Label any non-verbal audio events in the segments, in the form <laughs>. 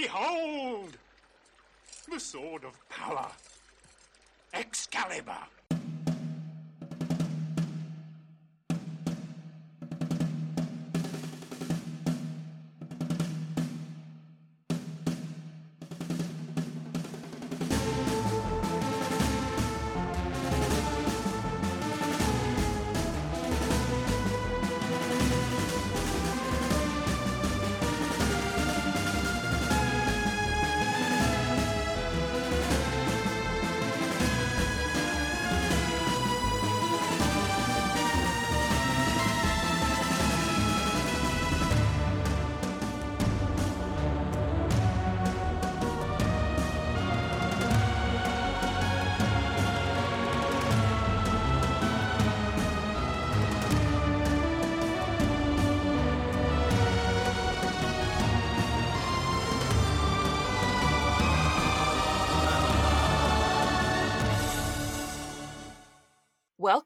Behold! The sword of power. Excalibur.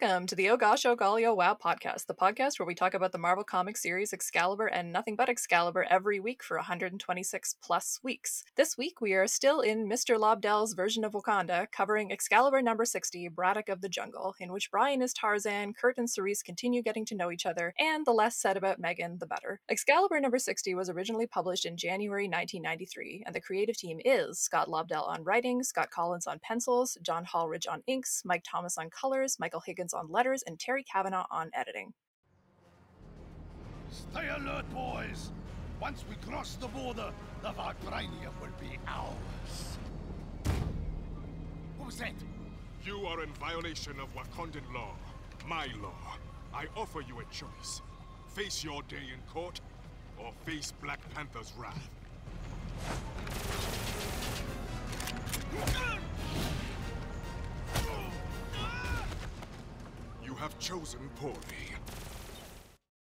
Welcome to the Oh Gosh Oh Golly Oh Wow podcast, the podcast where we talk about the Marvel Comics series Excalibur and nothing but Excalibur every week for 126 plus weeks. This week we are still in Mr. Lobdell's version of Wakanda, covering Excalibur number 60, Braddock of the Jungle, in which Brian is Tarzan, Kurt and Cerise continue getting to know each other, and the less said about Megan, the better. Excalibur number 60 was originally published in January 1993, and the creative team is Scott Lobdell on writing, Scott Collins on pencils, John Hallridge on inks, Mike Thomas on colors, Michael Higgins on letters, and Terry Kavanagh on editing. Stay alert, boys! Once we cross the border, the Vibranium will be ours. What was that? You are in violation of Wakandan law. My law. I offer you a choice. Face your day in court, or face Black Panther's wrath. Chosen poorly.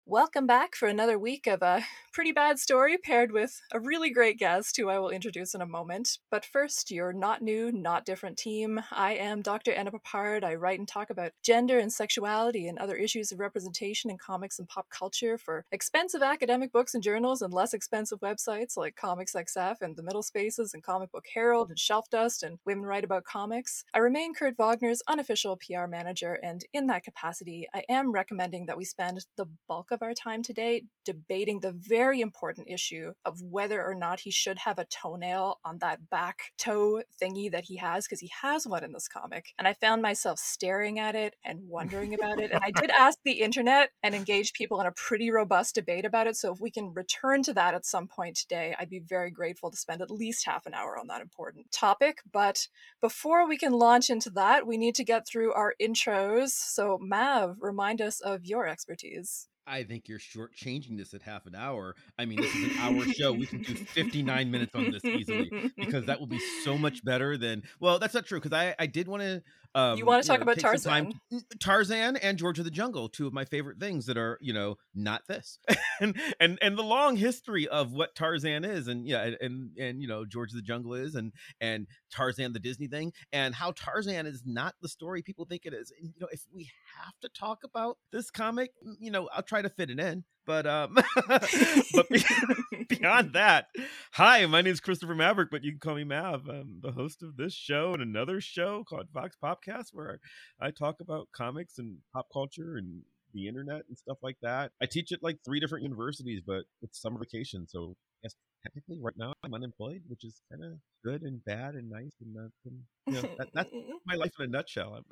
Welcome back for another week of a pretty bad story paired with a really great guest who I will introduce in a moment. But first, your not new, not different team. I am Dr. Anna Peppard. I write and talk about gender and sexuality and other issues of representation in comics and pop culture for expensive academic books and journals and less expensive websites like Comics XF and The Middle Spaces and Comic Book Herald and Shelf Dust and Women Write About Comics. I remain Kurt Wagner's unofficial PR manager, and in that capacity, I am recommending that we spend the bulk of our time today debating the very important issue of whether or not he should have a toenail on that back toe thingy that he has, because he has one in this comic. And I found myself staring at it and wondering about it. And I did ask the internet and engage people in a pretty robust debate about it. So if we can return to that at some point today, I'd be very grateful to spend at least half an hour on that important topic. But before we can launch into that, we need to get through our intros. So, Mav, remind us of your expertise. I think you're shortchanging this at half an hour. I mean, this is an hour show. We can do 59 minutes on this easily because that will be so much better than. Well, that's not true because I, I did want to. Um, you want to talk know, about Tarzan? time- Tarzan and George of the Jungle, two of my favorite things that are, you know, not this, <laughs> and and and the long history of what Tarzan is, and yeah, and and, and you know George of the Jungle is, and and Tarzan the Disney thing, and how Tarzan is not the story people think it is. And you know, if we have to talk about this comic, you know, I'll try to fit it in. But um, <laughs> but be- <laughs> beyond that, hi, my name is Christopher Maverick, but you can call me Mav. I'm the host of this show and another show called Vox Popcast, where I talk about comics and pop culture and the internet and stuff like that. I teach at like three different universities, but it's summer vacation, so yes, technically right now I'm unemployed, which is kind of good and bad and nice and not, and, you know, that, that's <laughs> my life in a nutshell. <laughs>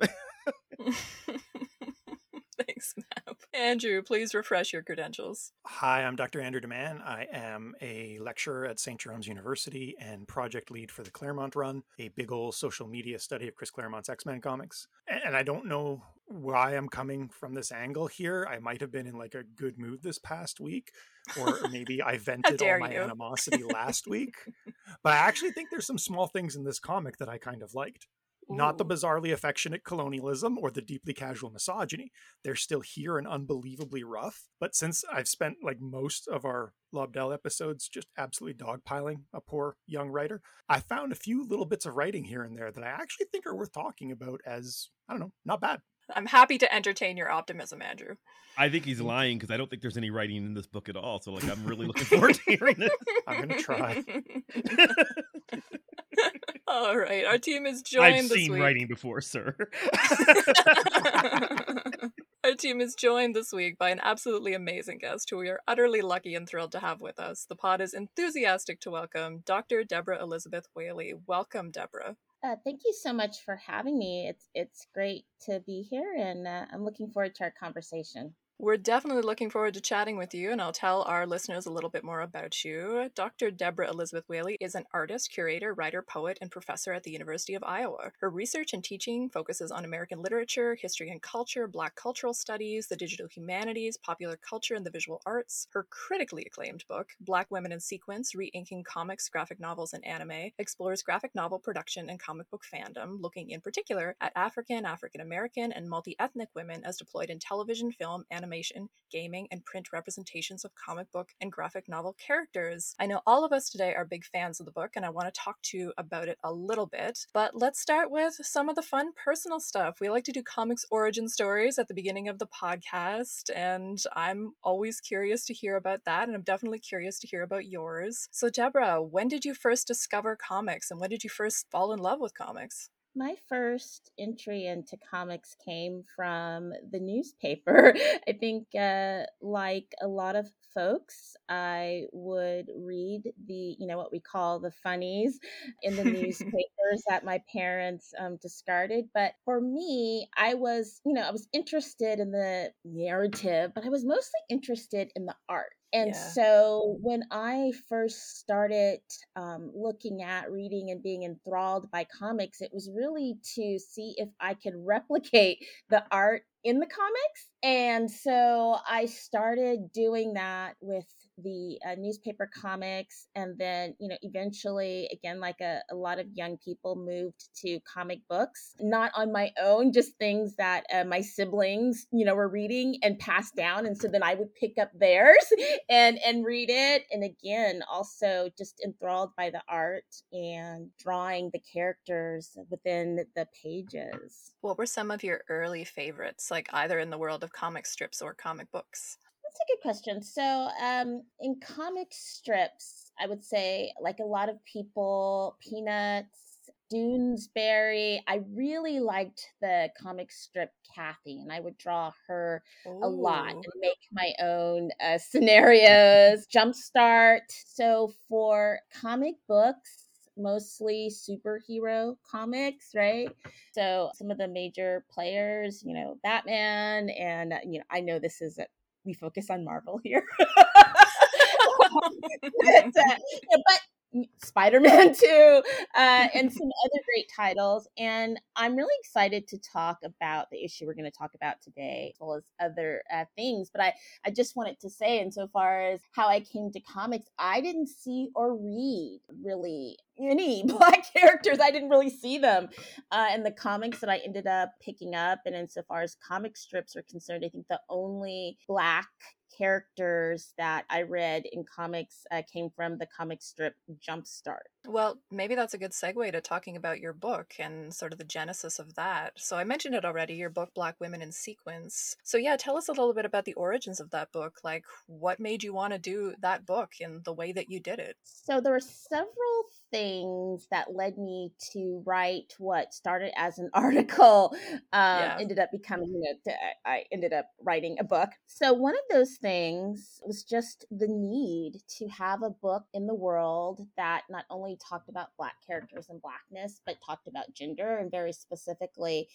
Thanks, Mav. Andrew, please refresh your credentials. Hi, I'm Dr. Andrew Deman. I am a lecturer at St. Jerome's University and project lead for the Claremont Run, a big old social media study of Chris Claremont's X Men comics. And I don't know why I'm coming from this angle here. I might have been in like a good mood this past week, or maybe I <laughs> vented all my you. animosity last week. <laughs> But I actually think there's some small things in this comic that I kind of liked. Not the bizarrely affectionate colonialism or the deeply casual misogyny. They're still here and unbelievably rough. But since I've spent like most of our Lobdell episodes just absolutely dogpiling a poor young writer, I found a few little bits of writing here and there that I actually think are worth talking about as, I don't know, not bad. I'm happy to entertain your optimism, Andrew. I think he's mm. lying because I don't think there's any writing in this book at all. So like I'm really looking <laughs> forward to hearing this. I'm gonna try. <laughs> All right, our team is joined I've this seen week. writing before, sir. <laughs> Our team is joined this week by an absolutely amazing guest who we are utterly lucky and thrilled to have with us. The pod is enthusiastic to welcome Dr. Deborah Elizabeth Whaley. Welcome, Deborah. Uh, thank you so much for having me. It's it's great to be here, and uh, I'm looking forward to our conversation. We're definitely looking forward to chatting with you, and I'll tell our listeners a little bit more about you. Dr. Deborah Elizabeth Whaley is an artist, curator, writer, poet, and professor at the University of Iowa. Her research and teaching focuses on American literature, history and culture, Black cultural studies, the digital humanities, popular culture, and the visual arts. Her critically acclaimed book, Black Women in Sequence Re-inking Comics, Graphic Novels, and Anime, explores graphic novel production and comic book fandom, looking in particular at African, African American, and multi ethnic women as deployed in television, film, animation, gaming, and print representations of comic book and graphic novel characters. I know all of us today are big fans of the book, and I want to talk to you about it a little bit. But let's start with some of the fun personal stuff. We like to do comics origin stories at the beginning of the podcast, and I'm always curious to hear about that, and I'm definitely curious to hear about yours. So, Deborah, when did you first discover comics, and when did you first fall in love with comics? My first entry into comics came from the newspaper. <laughs> I think, uh, like a lot of folks, I would read the, you know, what we call the funnies in the <laughs> newspapers that my parents um, discarded. But for me, I was, you know, I was interested in the narrative, but I was mostly interested in the art. And Yeah. so when I first started um, looking at reading and being enthralled by comics, it was really to see if I could replicate the art in the comics. And so I started doing that with the uh, newspaper comics. And then, you know, eventually, again, like a, a lot of young people moved to comic books, not on my own, just things that uh, my siblings, you know, were reading and passed down. And so then I would pick up theirs <laughs> and and read it and again also just enthralled by the art and drawing the characters within the pages What were some of your early favorites, like either in the world of comic strips or comic books? That's a good question so um in comic strips i would say like a lot of people peanuts Doonesbury. I really liked the comic strip Cathy, and I would draw her a lot and make my own uh, scenarios. Jumpstart. So for comic books, mostly superhero comics, right? So some of the major players, you know, Batman, and uh, you know, I know this is a, we focus on Marvel here, <laughs> <laughs> but, uh, but Spider-Man <laughs> too, uh, and some other great titles. And I'm really excited to talk about the issue we're going to talk about today, as well as other uh, things. But I, I just wanted to say, insofar as how I came to comics, I didn't see or read really any <laughs> black characters. I didn't really see them uh, in the comics that I ended up picking up. And insofar as comic strips are concerned, I think the only black characters that I read in comics uh, came from the comic strip Jumpstart. Well, maybe that's a good segue to talking about your book and sort of the genesis of that. So I mentioned it already, your book Black Women in Sequence. So yeah, tell us a little bit about the origins of that book. Like what made you want to do that book in the way that you did it? So there were several things that led me to write what started as an <laughs> article, um, Yeah. ended up becoming, you know, I ended up writing a book. So one of those things was just the need to have a book in the world that not only talked about Black characters and Blackness, but talked about gender and very specifically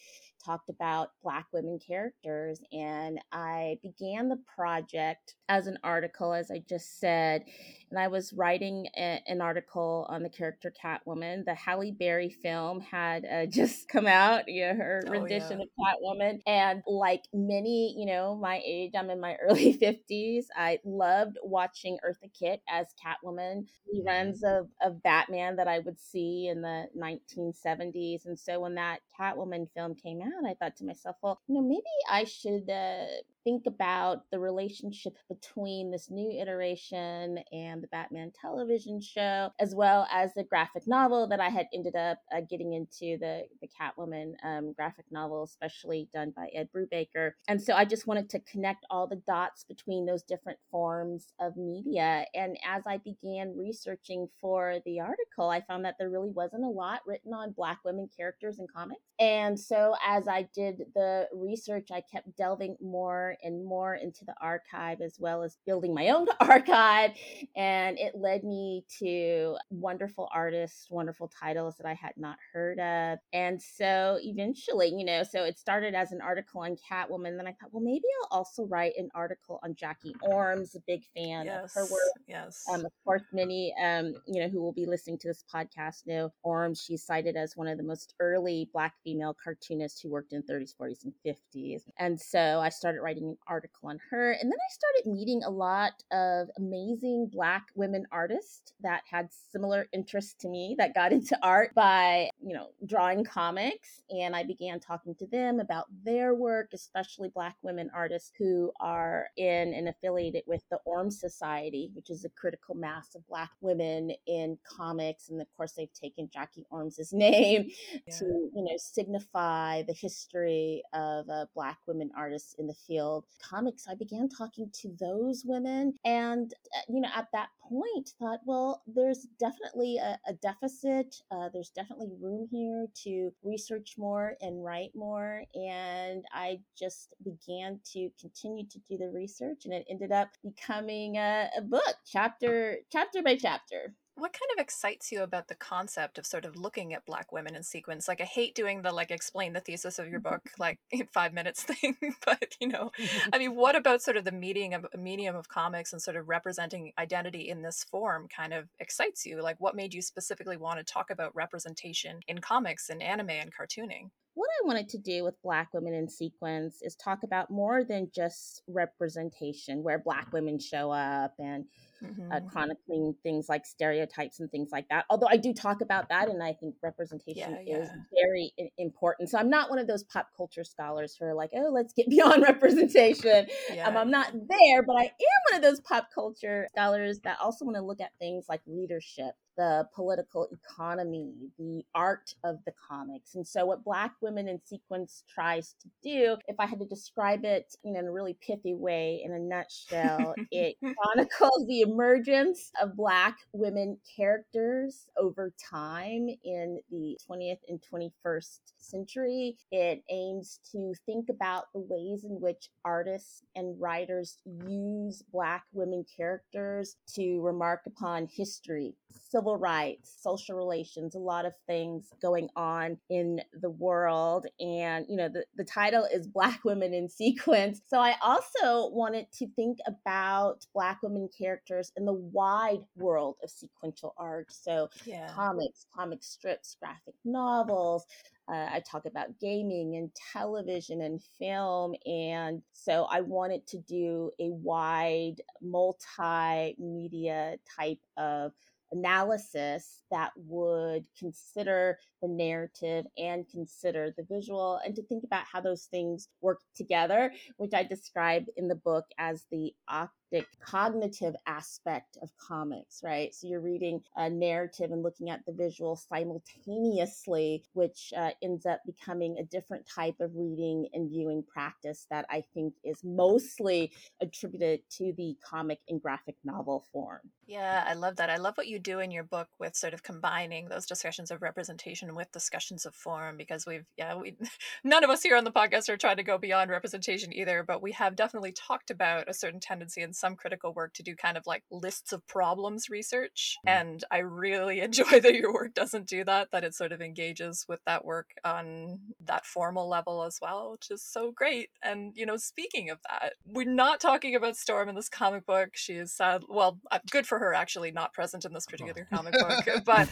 talked about Black women characters. And I began the project as an article, as I just said, and I was writing a, an article on the character Catwoman. The Halle Berry film had uh, <laughs> just come out, you know, her Oh, rendition yeah. of Catwoman. And like many, you know, my age, I'm in my <laughs> early 50s. I loved watching Eartha Kitt as Catwoman, reruns of, of Batman that I would see in the 1970s. And so when that Catwoman film came out, I thought to myself, well, you know, maybe I should uh, think about the relationship between this new iteration and the Batman television show, as well as the graphic novel that I had ended up uh, getting into the the Catwoman um, graphic novel, especially done by Ed Brubaker. And so I just wanted to connect all the dots between those different forms of media. And as I began researching for the article, I found that there really wasn't a lot written on Black women characters in comics. And so as I did the research, I kept delving more and more into the archive as well as building my own <laughs> archive. And it led me to wonderful artists, wonderful titles that I had not heard of. And so eventually, you know, so it started as an article on Catwoman. Then I thought, well, maybe I'll also write an article on Jackie Ormes, a big fan yes, of her work. Yes. Um, of course, many, um, you know, who will be listening to this podcast know Ormes. She's cited as one of the most early Black female cartoonists who worked in 30s, 40s, and 50s. And so I started writing an article on her. And then I started meeting a lot of amazing Black women artists that had similar interests to me that got <laughs> into art by, you know, drawing comics. And I began talking to them about their work, especially Black women artists who are in and affiliated with the Ormes Society, which is a critical mass of Black women in comics. And of course, they've taken Jackie Ormes' <laughs> name yeah. to, you know, signify the history of uh, Black women artists in the field. Comics, I began talking to those women. And, uh, you know, at that point, thought, well, there's definitely a, a deficit. Uh, there's definitely room here to research more and write more. And I just began to continue to do the research, and it ended up becoming a, a book, chapter chapter by chapter what kind of excites you about the concept of sort of looking at black women in sequence? Like i hate doing the like explain the thesis of your mm-hmm. book like <laughs> in five minutes thing <laughs> but you know <laughs> i mean what about sort of the medium of medium of comics and sort of representing identity in this form kind of excites you? Like what made you specifically want to talk about representation in comics and anime and cartooning? What I wanted to do with Black Women in Sequence is talk about more than just representation, where Black women show up and mm-hmm. uh, chronicling things like stereotypes and things like that. Although I do talk about that, and I think representation yeah, yeah. is very important. So I'm not one of those pop culture scholars who are like, oh, let's get <laughs> beyond representation. Yeah. Um, I'm not there, but I am one of those pop culture scholars that also want to look at things like readership the political economy, the art of the comics. And so, what Black Women in Sequence tries to do, if I had to describe it in a really pithy way, in a nutshell, <laughs> it chronicles the emergence of Black women characters over time in the 20th and 21st century. It aims to think about the ways in which artists and writers use Black women characters to remark upon history, civil rights, social relations, a lot of things going on in the world. And, you know, the, the title is Black Women in Sequence. So I also wanted to think about Black women characters in the wide world of sequential art. So yeah. comics, comic strips, graphic novels, uh, I talk about gaming and television and film. And so I wanted to do a wide multimedia type of analysis that would consider the narrative and consider the visual and to think about how those things work together, which I describe in the book as the cognitive aspect of comics, right? So you're reading a narrative and looking at the visual simultaneously, which uh, ends up becoming a different type of reading and viewing practice that I think is mostly attributed to the comic and graphic novel form. Yeah, I love that. I love what you do in your book with sort of combining those discussions of representation with discussions of form because we've yeah, we <laughs> none of us here on the podcast are trying to go beyond representation either, but we have definitely talked about a certain tendency in some critical work to do kind of like lists of problems research. Mm. And I really <laughs> enjoy that your work doesn't do that, that it sort of engages with that work on that formal level as well, which is so great. And you know, speaking of that, we're not talking about Storm in this comic book. She is sad well, uh, good for her actually not present in this particular <laughs> comic book. But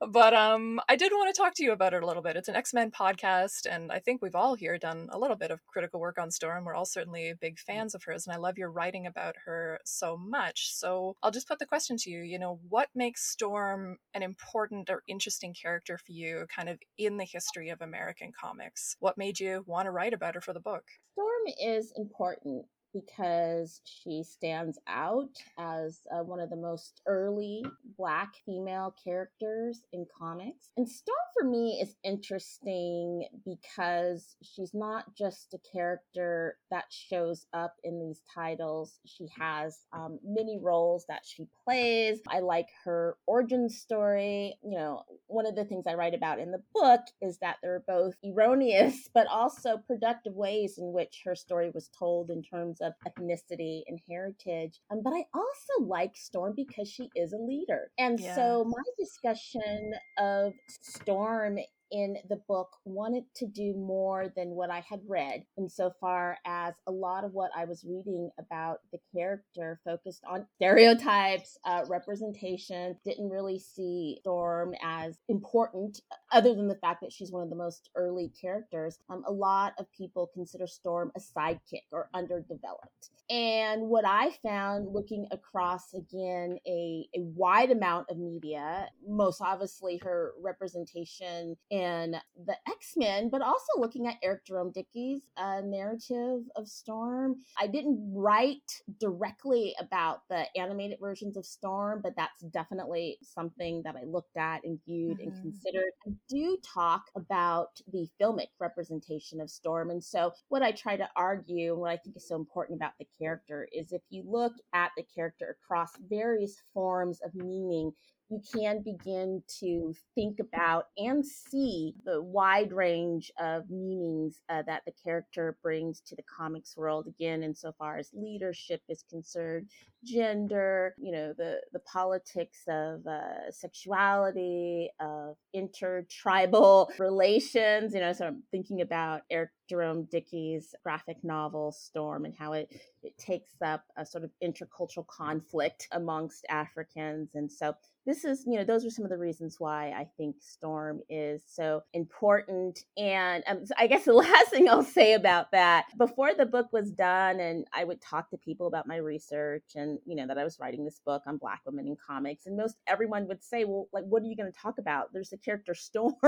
but um I did want to talk to you about it a little bit. It's an X-Men podcast and I think we've all here done a little bit of critical work on Storm. We're all certainly big mm. fans of hers and I love your writing about her so much. So I'll just put the question to you, you know, what makes Storm an important or interesting character for you kind of in the history of American comics? What made you want to write about her for the book? Storm is important because she stands out as uh, one of the most early Black female characters in comics. And Storm for me is interesting because she's not just a character that shows up in these titles, she has um, many roles that she plays. I like her origin story. You know, one of the things I write about in the book is that there are both erroneous <laughs> but also productive ways in which her story was told in terms of of ethnicity and heritage. Um, but I also like Storm because she is a leader. And so my discussion of Storm in the book wanted to do more than what I had read, insofar as a lot of what I was reading about the character focused on <laughs> stereotypes, uh, representation, didn't really see Storm as important, other than the fact that she's one of the most early characters. Um, a lot of people consider Storm a sidekick or underdeveloped. And what I found looking across again a, a wide amount of media, most obviously her representation in the X Men, but also looking at Eric Jerome Dickey's uh, narrative of Storm. I didn't write directly about the animated versions of Storm, but that's definitely something that I looked at and viewed mm-hmm. and considered. I do talk about the filmic representation of Storm. And so, what I try to argue and what I think is so important about the character is if you look at the character across various forms of meaning, you can begin to think about and see the wide range of meanings uh, that the character brings to the comics world again insofar as leadership is concerned gender you know the the politics of uh, sexuality of intertribal <laughs> relations you know so i'm thinking about eric jerome dickey's graphic novel storm and how it it takes up a sort of intercultural conflict amongst africans and so this is, you know, those are some of the reasons why I think Storm is so important. And um, I guess the <laughs> last thing I'll say about that before the book was done, and I would talk to people about my research and, you know, that I was writing this book on Black women in comics. And most everyone would say, well, like, what are you going to talk about? There's the character Storm. <laughs>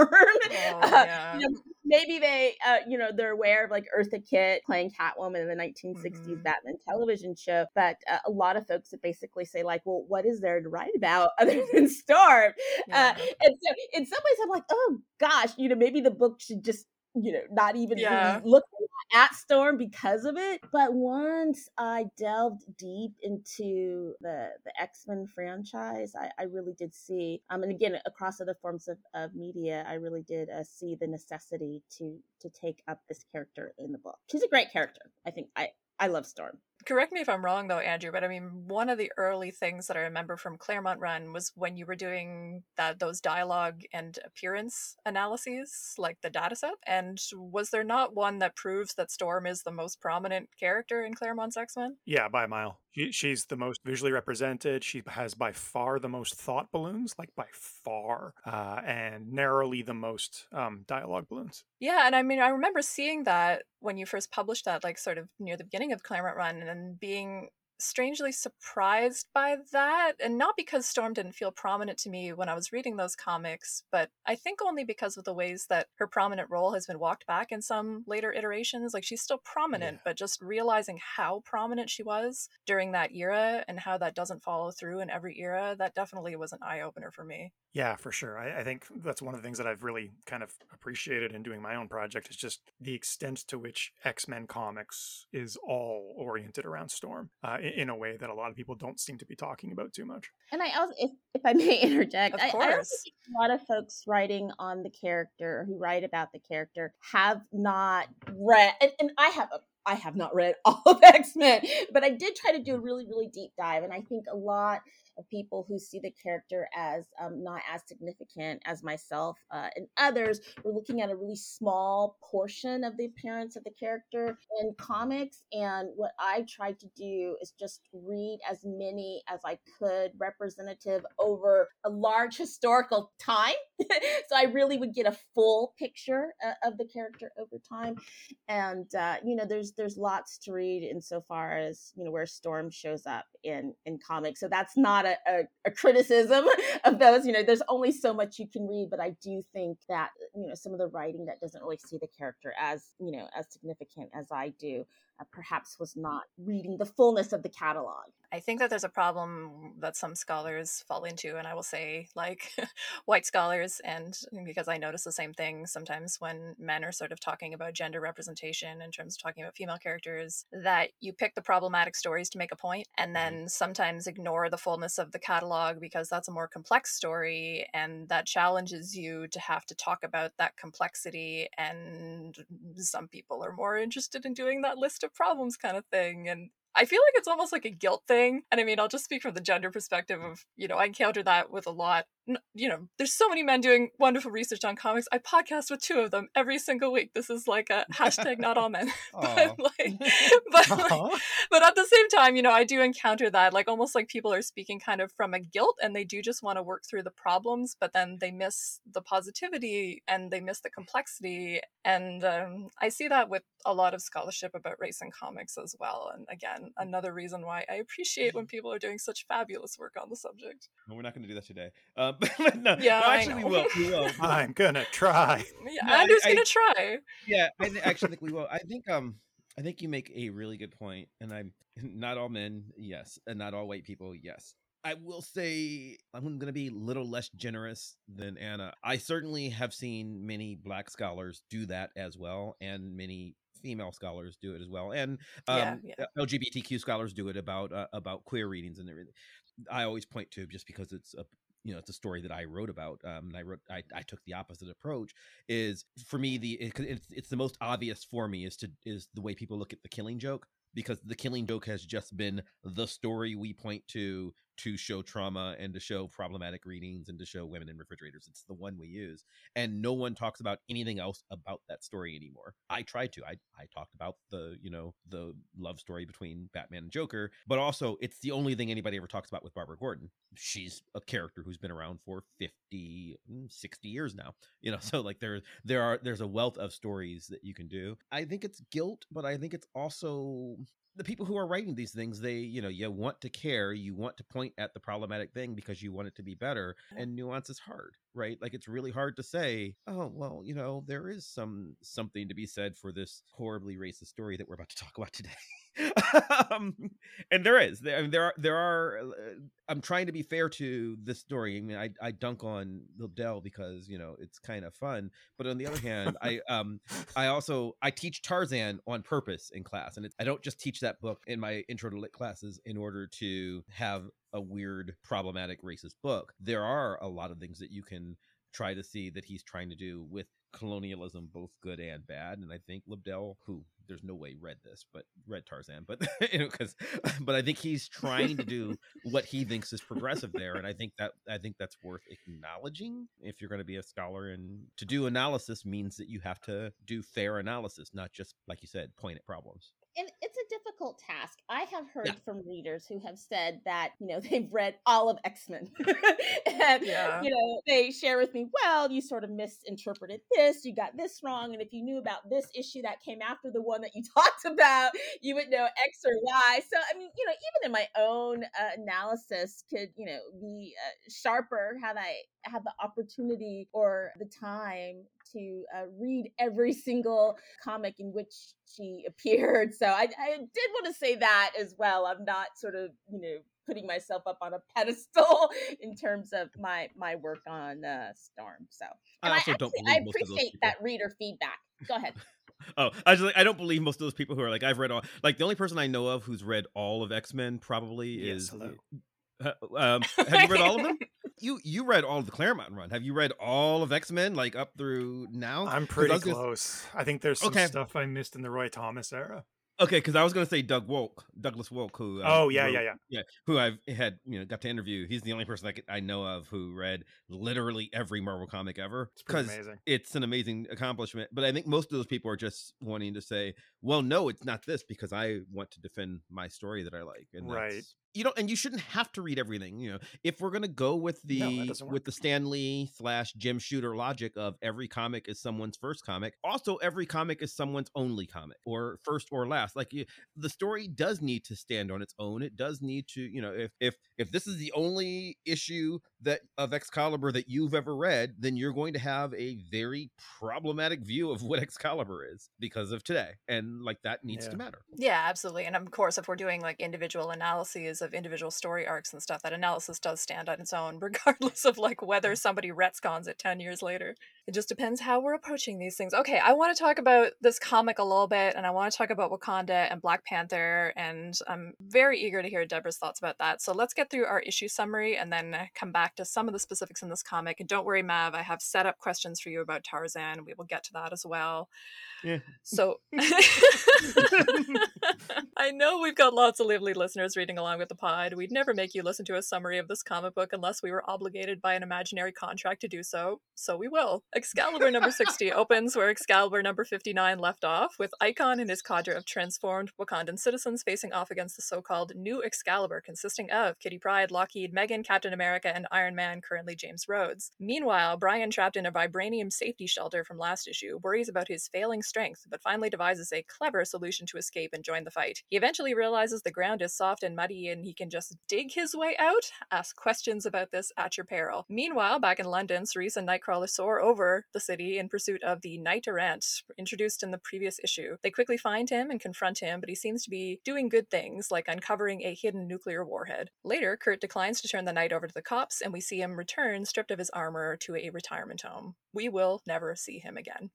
Oh, uh, you know, maybe they, uh, you know, they're aware of like Eartha Kitt playing Catwoman in the 1960s mm-hmm. Batman television show. But uh, a lot of folks would basically say, like, well, what is there to write about <laughs> other <laughs> and starve. Yeah. Uh, and so, in some ways, I'm like, oh gosh, you know, maybe the book should just, you know, not even yeah. really look at Storm because of it. But once I delved deep into the the X Men franchise, I, I really did see, um, and again across other forms of, of media, I really did uh, see the necessity to to take up this character in the book. She's a great character. I think I I love Storm correct me if I'm wrong though, Andrew, but I mean, one of the early things that I remember from Claremont Run was when you were doing that those dialogue and appearance analyses, like the data set. And was there not one that proves that Storm is the most prominent character in Claremont's X Men? Yeah, by a mile. She's the most visually represented. She has by far the most thought balloons, like by far, uh, and narrowly the most um, dialogue balloons. Yeah, and I mean, I remember seeing that when you first published that, like sort of near the beginning of Claremont Run, and being strangely surprised by that. And not because Storm didn't feel prominent to me when I was reading those comics, but I think only because of the ways that her prominent role has been walked back in some later iterations. Like she's still prominent, yeah. but just realizing how prominent she was during that era and how that doesn't follow through in every era, that definitely was an eye opener for me. Yeah, for sure. I, I think that's one of the things that I've really kind of appreciated in doing my own project is just the extent to which X Men comics is all oriented around Storm. Uh, in a way that a lot of people don't seem to be talking about too much. And I also, if, if I may <laughs> interject, I, I, also think a lot of folks writing on the character who write about the character have not read, and, and I have a I have not read <laughs> all of X Men, but I did try to do a really, really deep dive. And I think a lot of people who see the character as um, not as significant as myself uh, and others. We're looking at a really small portion of the appearance of the character in comics. And what I tried to do is just read as many as I could representative over a large historical time. <laughs> so I really would get a full picture uh, of the character over time. And, uh, you know, there's, there's lots to read insofar as, you know, where Storm shows up in, in comics. So that's not a, a, a, criticism <laughs> of those. You know, there's only so much you can read, but I do think that you know some of the writing that doesn't really see the character as you know as significant as I do Uh, perhaps was not reading the fullness of the catalog. I think that there's a problem that some scholars fall into, and I will say, like <laughs> white scholars, and because I notice the same thing sometimes when men are sort of talking about gender representation in terms of talking about female characters, that you pick the problematic stories to make a point, and mm-hmm. then sometimes ignore the fullness of the catalog because that's a more complex story, and that challenges you to have to talk about that complexity. And some people are more interested in doing that list of problems kind of thing, and I feel like it's almost like a guilt thing. And I mean, I'll just speak from the gender perspective of, you know, I encounter that with a lot. You know, there's so many men doing wonderful research on comics. I podcast with two of them every single week. This is like a <laughs> hashtag not all men. <laughs> but like, <laughs> but, like, but at the same time, you know, I do encounter that, like almost like people are speaking kind of from a guilt and they do just want to work through the problems, but then they miss the positivity and they miss the complexity. And um, I see that with a lot of scholarship about race in comics as well. And again, another reason why I appreciate when people are doing such fabulous work on the subject. We're not going to do that today. <laughs> Uh, no, yeah, no, actually, we will. We will. I'm gonna try. <laughs> Yeah, no, Andrew's I, gonna try. Yeah, I actually think we will. <laughs> I think um, I think you make a really good point. point, and I'm not all men, yes, and not all white people, yes. I will say I'm going to be a little less generous than Anna. I certainly have seen many black scholars do that as well, and many female scholars do it as well, and um, yeah, yeah. LGBTQ scholars do it about uh, about queer readings and everything. I always point to just because it's a you know it's a story that I wrote about. Um, and I wrote I, I took the opposite approach. Is for me the it, it's it's the most obvious for me is to is the way people look at the Killing Joke because the Killing Joke has just been the story we point to to show trauma and to show problematic readings and to show women in refrigerators. It's the one we use. And no one talks about anything else about that story anymore. I tried to. I, I talked about the, you know, the love story between Batman and Joker, but also it's the only thing anybody ever talks about with Barbara Gordon. She's a character who's been around for 50, mm, 60 years now. You know, <laughs> so like there there are there's a wealth of stories that you can do. I think it's guilt, but I think it's also the people who are writing these things they you know you want to care you want to point at the problematic thing because you want it to be better and nuance is hard right? Like it's really hard to say oh well you know there is some something to be said for this horribly racist story that we're about to talk about today <laughs> um, and there is there, I mean, there are there are uh, i'm trying to be fair to this story i mean i, I dunk on Dell because you know it's kind of fun but on the other hand <laughs> i um i also i teach tarzan on purpose in class and i don't just teach that book in my intro to lit classes in order to have a weird problematic racist book there are a lot of things that you can try to see that he's trying to do with colonialism, both good and bad. And I think Lobdell, who there's no way read this, but read Tarzan, but <laughs> you know, because <laughs> but I think he's trying to do what he thinks is progressive there, and I think that I think that's worth acknowledging if you're going to be a scholar. And to do analysis means that you have to do fair analysis, not just like you said, point at problems and difficult task. I have heard yeah. from readers who have said that, you know, <laughs> they've read all of X-Men. <laughs> and, yeah. you know, they share with me, well, you sort of misinterpreted this, you got this wrong. And if you knew about this issue that came after the one that you <laughs> talked about, you would know X or Y. So, I mean, you know, even in my own uh, analysis could, you know, be uh, sharper had I had the opportunity or the time to uh, read every single comic in which she appeared. So I, I did want to say that as well. I'm not sort of, you know, putting myself up on a pedestal <laughs> in terms of my my work on uh, Storm. So and I, also I don't believe that. I appreciate that reader feedback. Go ahead. <laughs> oh, I just like I don't believe most of those people who are like I've read all like the only person I know of who's read all of X Men probably yes, is. Hello. Uh, um, <laughs> have you read all of them? You you read all of the Claremont run. Have you read all of X Men like up through now? I'm pretty I close. Gonna... I think there's some okay. stuff I missed in the Roy Thomas era. Okay, because I was going to say Doug Wolk, Douglas Wolk, who uh, oh yeah, yeah, yeah, yeah, who I've had you know got to interview. He's the only person I, could, I know of who read literally every Marvel comic ever. It's amazing. It's an amazing accomplishment. But I think most of those people are just wanting to say, well, no, it's not this because I want to defend my story that I like, and right you know, and you shouldn't have to read everything. You know, if we're gonna go with the no, with the Stan Lee slash Jim Shooter logic of every comic is someone's first comic, also every comic is someone's only comic or first or last. Like you, the story does need to stand on its own. It does need to, you know, if if if this is the only issue that of Excalibur that you've ever read, then you're going to have a very problematic view of what Excalibur is because of today. And and like that needs Yeah. to matter. Yeah, absolutely. And of course, if we're doing like individual analyses of individual story arcs and stuff, that analysis does stand on its own, <laughs> regardless of like whether mm. somebody retcons it 10 years later. It just depends how we're approaching these things. Okay, I want to talk about this comic a little bit, and I want to talk about Wakanda and Black Panther, and I'm very eager to hear Deborah's thoughts about that. So let's get through our issue summary and then come back to some of the specifics in this comic. And don't worry, Mav, I have set up questions for you about Tarzan. We will get to that as well. Yeah. So <laughs> <laughs> I know we've got lots of lively listeners reading along with the pod. We'd never make you listen to a summary of this comic book unless we were obligated by an imaginary contract to do so. So we will. Excalibur number 60 <laughs> opens where Excalibur number 59 left off, with Icon and his cadre of transformed Wakandan citizens facing off against the so called New Excalibur, consisting of Kitty Pryde, Lockheed, Megan, Captain America, and Iron Man, currently James Rhodes. Meanwhile, Brian, trapped in a vibranium safety shelter from last issue, worries about his failing strength, but finally devises a clever solution to escape and join the fight. He eventually realizes the ground is soft and muddy and he can just dig his way out. Ask questions about this at your peril. Meanwhile, back in London, Cerise and Nightcrawler soar over the city in pursuit of the Knight Errant, introduced in the previous issue. They quickly find him and confront him, but he seems to be doing good things, like uncovering a hidden nuclear warhead. Later, Kurt declines to turn the Knight over to the cops, and we see him return, stripped of his armor, to a retirement home. We will never see him again.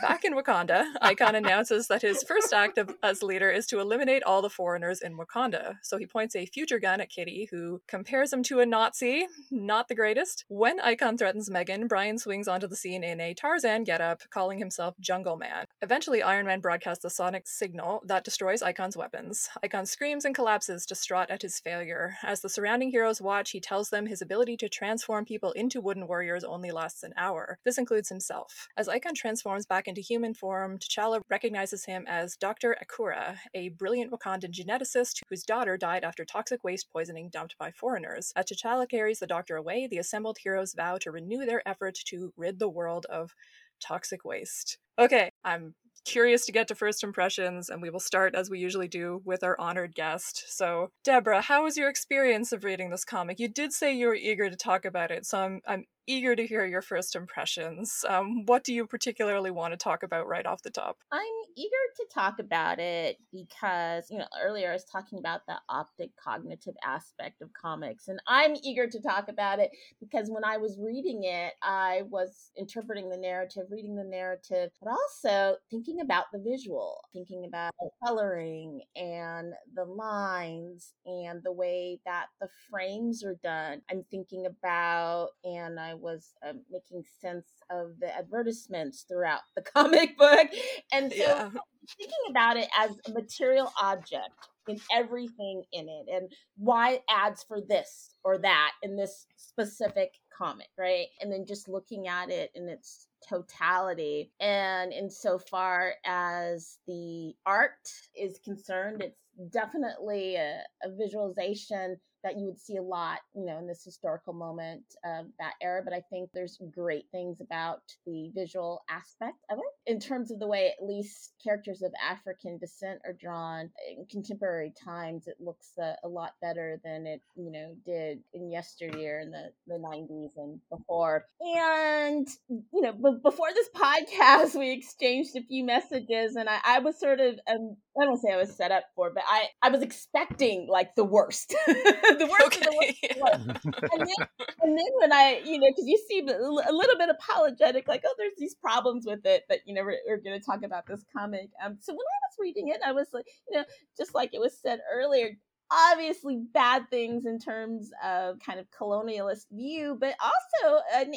Back in Wakanda, Icon <laughs> announces that his first act of, as leader is to eliminate all the foreigners in Wakanda. So he points a future gun at Kitty, who compares him to a Nazi. Not the greatest. When Icon threatens Megan, Brian swings onto the scene in a Tarzan getup, calling himself Jungle Man. Eventually, Iron Man broadcasts a sonic signal that destroys Icon's weapons. Icon screams and collapses, distraught at his failure. As the surrounding heroes watch, he tells them his ability to transform people into wooden warriors only lasts an hour. This includes himself. As Icon transforms back into human form, T'Challa recognizes him as Dr. Akura, a brilliant Wakandan geneticist whose daughter died after toxic waste poisoning dumped by foreigners. As T'Challa carries the doctor away, the assembled heroes vow to renew their effort to rid the world of toxic waste. Okay, I'm curious to get to first impressions, and we will start as we usually do with our honored guest. So, Deborah, how was your experience of reading this comic? You did say you were eager to talk about it, so I'm I'm eager to hear your first impressions. Um, what do you particularly want to talk about right off the top? I'm eager to talk about it because, you know, earlier I was talking about the optic cognitive aspect of comics, and I'm eager to talk about it because when I was reading it, I was interpreting the narrative, reading the narrative, but also thinking about the visual, thinking about the coloring and the lines and the way that the frames are done. I'm thinking about, and I was uh, making sense of the advertisements throughout the <laughs> comic book. And so Yeah. thinking about it as a material object in everything in it and why it adds for this or that in this specific comic, right? And then just looking at it in its totality. And insofar as the art is concerned, it's definitely a, a visualization that you would see a lot, you know, in this historical moment of that era. But I think there's great things about the visual aspect of it in terms of the way at least characters of African descent are drawn in contemporary times. It looks a, a lot better than it, you know, did in yesteryear in the, the 90s and before. And, you know, b- before this podcast, we exchanged a few messages and I, I was sort of, um, I don't say I was set up for, but I, I was expecting like the worst. <laughs> <laughs> the worst of the worst. Okay. of the worst. And then, <laughs> and then when I, you know, because you seem a little bit apologetic, like, oh, there's these problems with it, but you know, we're, we're going to talk about this comic. Um, so when I was reading it, I was like, you know, just like it was said earlier, obviously bad things in terms of kind of colonialist view, but also an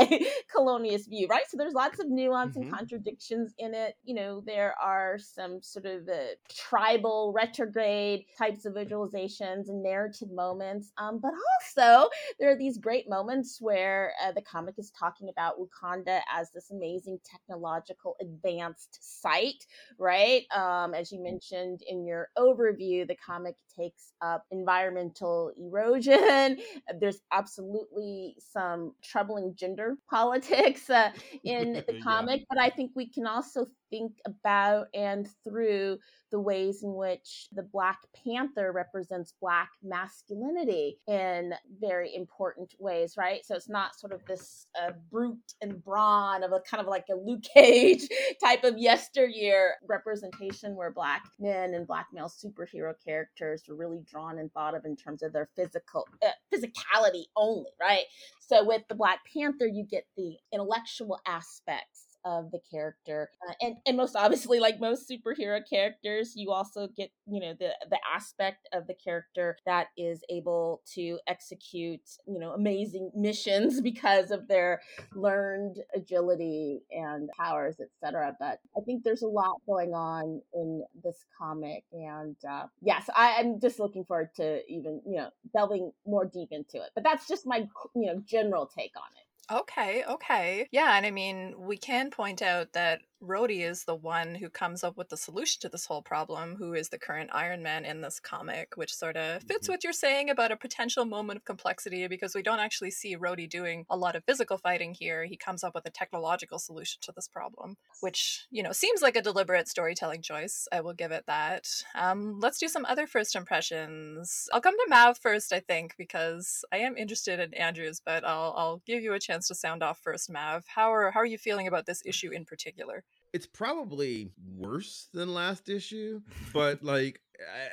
anti-colonialist view, right? So there's lots of nuance Mhm. and contradictions in it. You know, there are some sort of uh, tribal retrograde types of visualizations and narrative moments, um, but also there are these great moments where uh, the comic is talking about Wakanda as this amazing technological advanced site, right? Um, as you mentioned in your overview, the comic takes up environmental erosion. <laughs> There's absolutely some troubling gender <laughs> politics uh, <laughs> in the Yeah. comic, but I think we can also think about and through the ways in which the Black Panther represents Black masculinity in very important ways, right? So it's not sort of this uh, brute and brawn of a kind of like a Luke Cage <laughs> type of yesteryear representation where Black men and Black male superhero characters were really drawn and thought of in terms of their physical uh, physicality only, right? So with the Black Panther, you get the intellectual aspects of the character uh, and and most obviously like most superhero characters you also get you know the the aspect of the character that is able to execute you know amazing missions <laughs> because of their learned agility and powers etc but i think there's a lot going on in this comic and uh, yes I, i'm just looking forward to even you know delving more deep into it. But that's just my you know general take on it Okay, okay. Yeah, and I mean, we can point out that Rhodey is the one who comes up with the solution to this whole problem, who is the current Iron Man in this comic, which sort of fits Mhm. what you're saying about a potential moment of complexity because we don't actually see Rhodey doing a lot of physical fighting here. He comes up with a technological solution to this problem, which, you know, seems like a deliberate storytelling choice. I will give it that. Um, let's do some other first impressions. I'll come to Mav first, I think, because I am interested in Andrews, but I'll I'll give you a chance to sound off first, Mav. How are how are you feeling about this issue in particular? It's probably worse than last issue, but like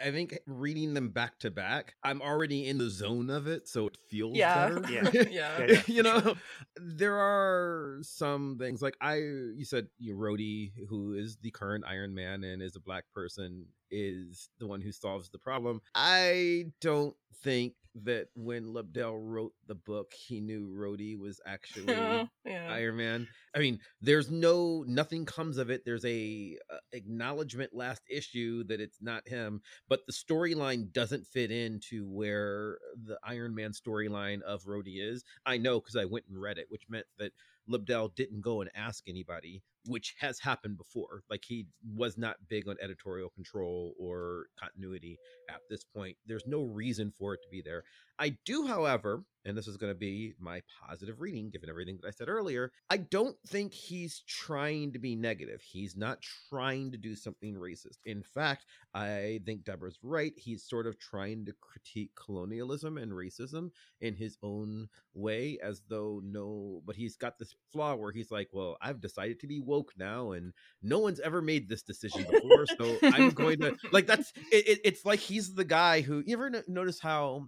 I, I think reading them back to back, I'm already in the zone of it, so it feels Yeah. better. Yeah. <laughs> Yeah. Yeah, yeah, you know, sure. there are some things like I you said you Rhodey, who is the current Iron Man and is a black person, is the one who solves the problem. I don't think that when Lobdell wrote the book, he knew Rhodey was actually <laughs> yeah. Iron Man. I mean, there's no nothing comes of it. There's a uh, acknowledgement last issue that it's not him, but the storyline doesn't fit into where the Iron Man storyline of Rhodey is. I know because I went and read it, which meant that Lobdell didn't go and ask anybody, which has happened before. Like he was not big on editorial control or continuity at this point. There's no reason for it to be there. I do, however, and this is going to be my positive reading given everything that I said earlier, I don't think he's trying to be negative. He's not trying to do something racist. In fact, I think Deborah's right. He's sort of trying to critique colonialism and racism in his own way, as though no, but he's got this flaw where he's like, well, I've decided to be woke now, and no one's ever made this decision before, so I'm going to <laughs> like that's it, it- it's like he's the guy who you ever no- notice how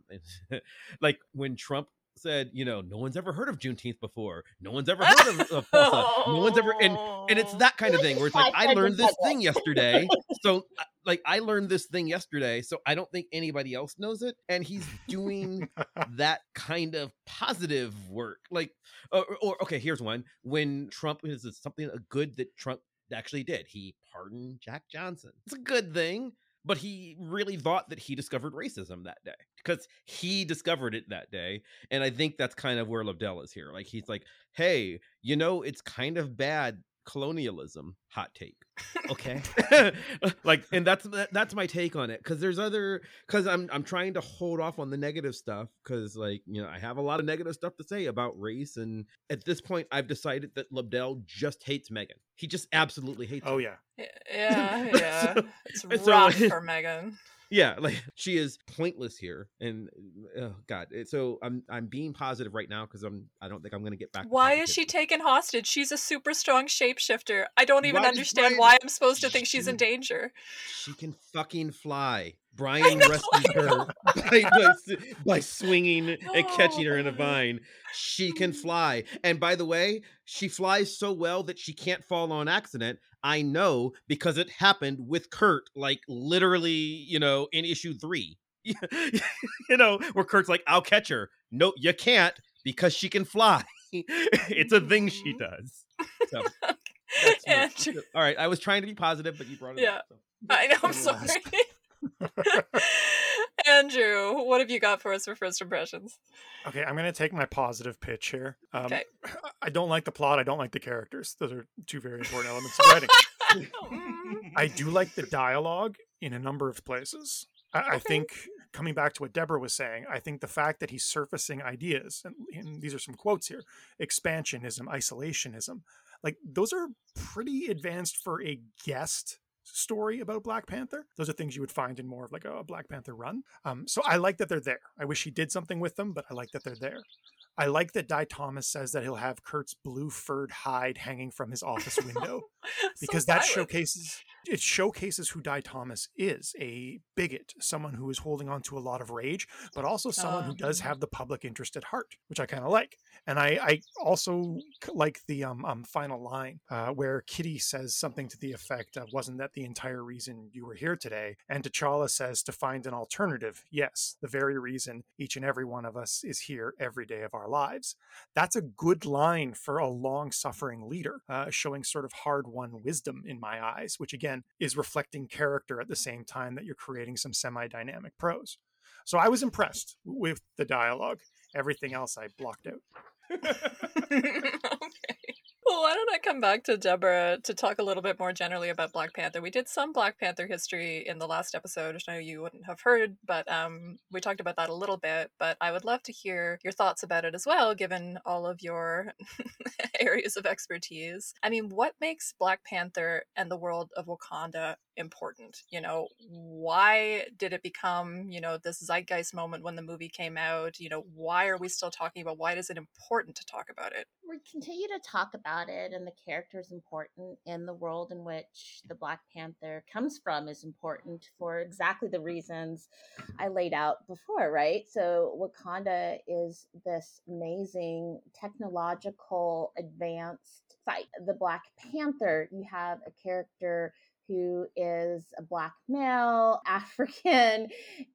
<laughs> like when Trump said, you know, no one's ever heard of Juneteenth before, no one's ever heard of, of Tulsa, no one's ever and and it's that kind of thing <laughs> where it's like I learned this thing yesterday, <laughs> so uh, like I learned this thing yesterday, so I don't think anybody else knows it, and he's doing <laughs> that kind of positive work. Like, or, or okay, here's one: when Trump is something a good that Trump actually did. He pardoned Jack Johnson. It's a good thing, but he really thought that he discovered racism that day because he discovered it that day. And I think that's kind of where Lobdell is here. Like he's like, hey, you know, it's kind of bad colonialism hot take <laughs> okay <laughs> like and that's that- that's my take on it because there's other because i'm i'm trying to hold off on the negative stuff because like you know i have a lot of negative stuff to say about race and at this point i've decided that Lobdell just hates megan he just absolutely hates Oh her. yeah. Yeah, <laughs> yeah. So- it's and so- rough for Megan. Yeah like <laughs> she is pointless here and oh god so i'm i'm being positive right now because i'm i don't think i'm gonna get back to Why is she taken hostage? She's a super strong shapeshifter. I don't even Why understand Brian- why I'm supposed to think she's in danger. she can fucking fly <laughs> brian know, <laughs> rescued her by, by, by swinging and catching her in a Oh. <gasps> vine she can mm. fly and by the way she flies so well that she can't fall on accident i know because it happened with kurt like literally you know in issue three <laughs> you know where kurt's like i'll catch her no you can't because she can fly <laughs> it's a thing she mm-hmm. does so <laughs> that's my- all right i was trying to be positive but you brought it Yeah. up so. I know, I'm sorry. Andrew, what have you got for us for first impressions? Okay, I'm going to take my positive pitch here. Um, Okay. <laughs> I don't like the plot. I don't like the characters. Those are two very important elements of writing. <laughs> I do like the dialogue in a number of places. I, I think coming back to what Deborah was saying, I think the fact that he's surfacing ideas, and, and these are some quotes here: expansionism, isolationism. like those are pretty advanced for a guest story about Black Panther. Those are things you would find in more of like a Black Panther run. Um, so I like that they're there. I wish he did something with them, but I like that they're there. I like that Di Thomas says that he'll have Kurt's blue furred hide hanging from his office window <laughs> because so that violent. showcases it showcases who Di Thomas is a bigot, someone who is holding on to a lot of rage, but also someone who does Um. have the public interest at heart, which I kind of like. And I, I also like the um, um final line uh, where Kitty says something to the effect of, "Wasn't that the entire reason you were here today?" And T'Challa says, "To find an alternative, yes, the very reason each and every one of us is here every day of our lives." That's a good line for a long-suffering leader, uh, showing sort of hard-won wisdom in my eyes, which again is reflecting character at the same time that you're creating some semi-dynamic prose. So I was impressed with the dialogue. Everything else I blocked out. <laughs> okay. Well, why don't I come back to Deborah to talk a little bit more generally about Black Panther? We did some Black Panther history in the last episode, which I know you wouldn't have heard, but um, we talked about that a little bit. But I would love to hear your thoughts about it as well, given all of your <laughs> areas of expertise. I mean, what makes Black Panther and the world of Wakanda important? You know, why did it become, you know, this zeitgeist moment when the movie came out? You know, why are we still talking about? Why is it important to talk about it? we continue to talk about it and the character is important and the world in which the black panther comes from is important for exactly the reasons i laid out before right so wakanda is this amazing technological advanced site the black panther you have a character who is a black male, <laughs> African,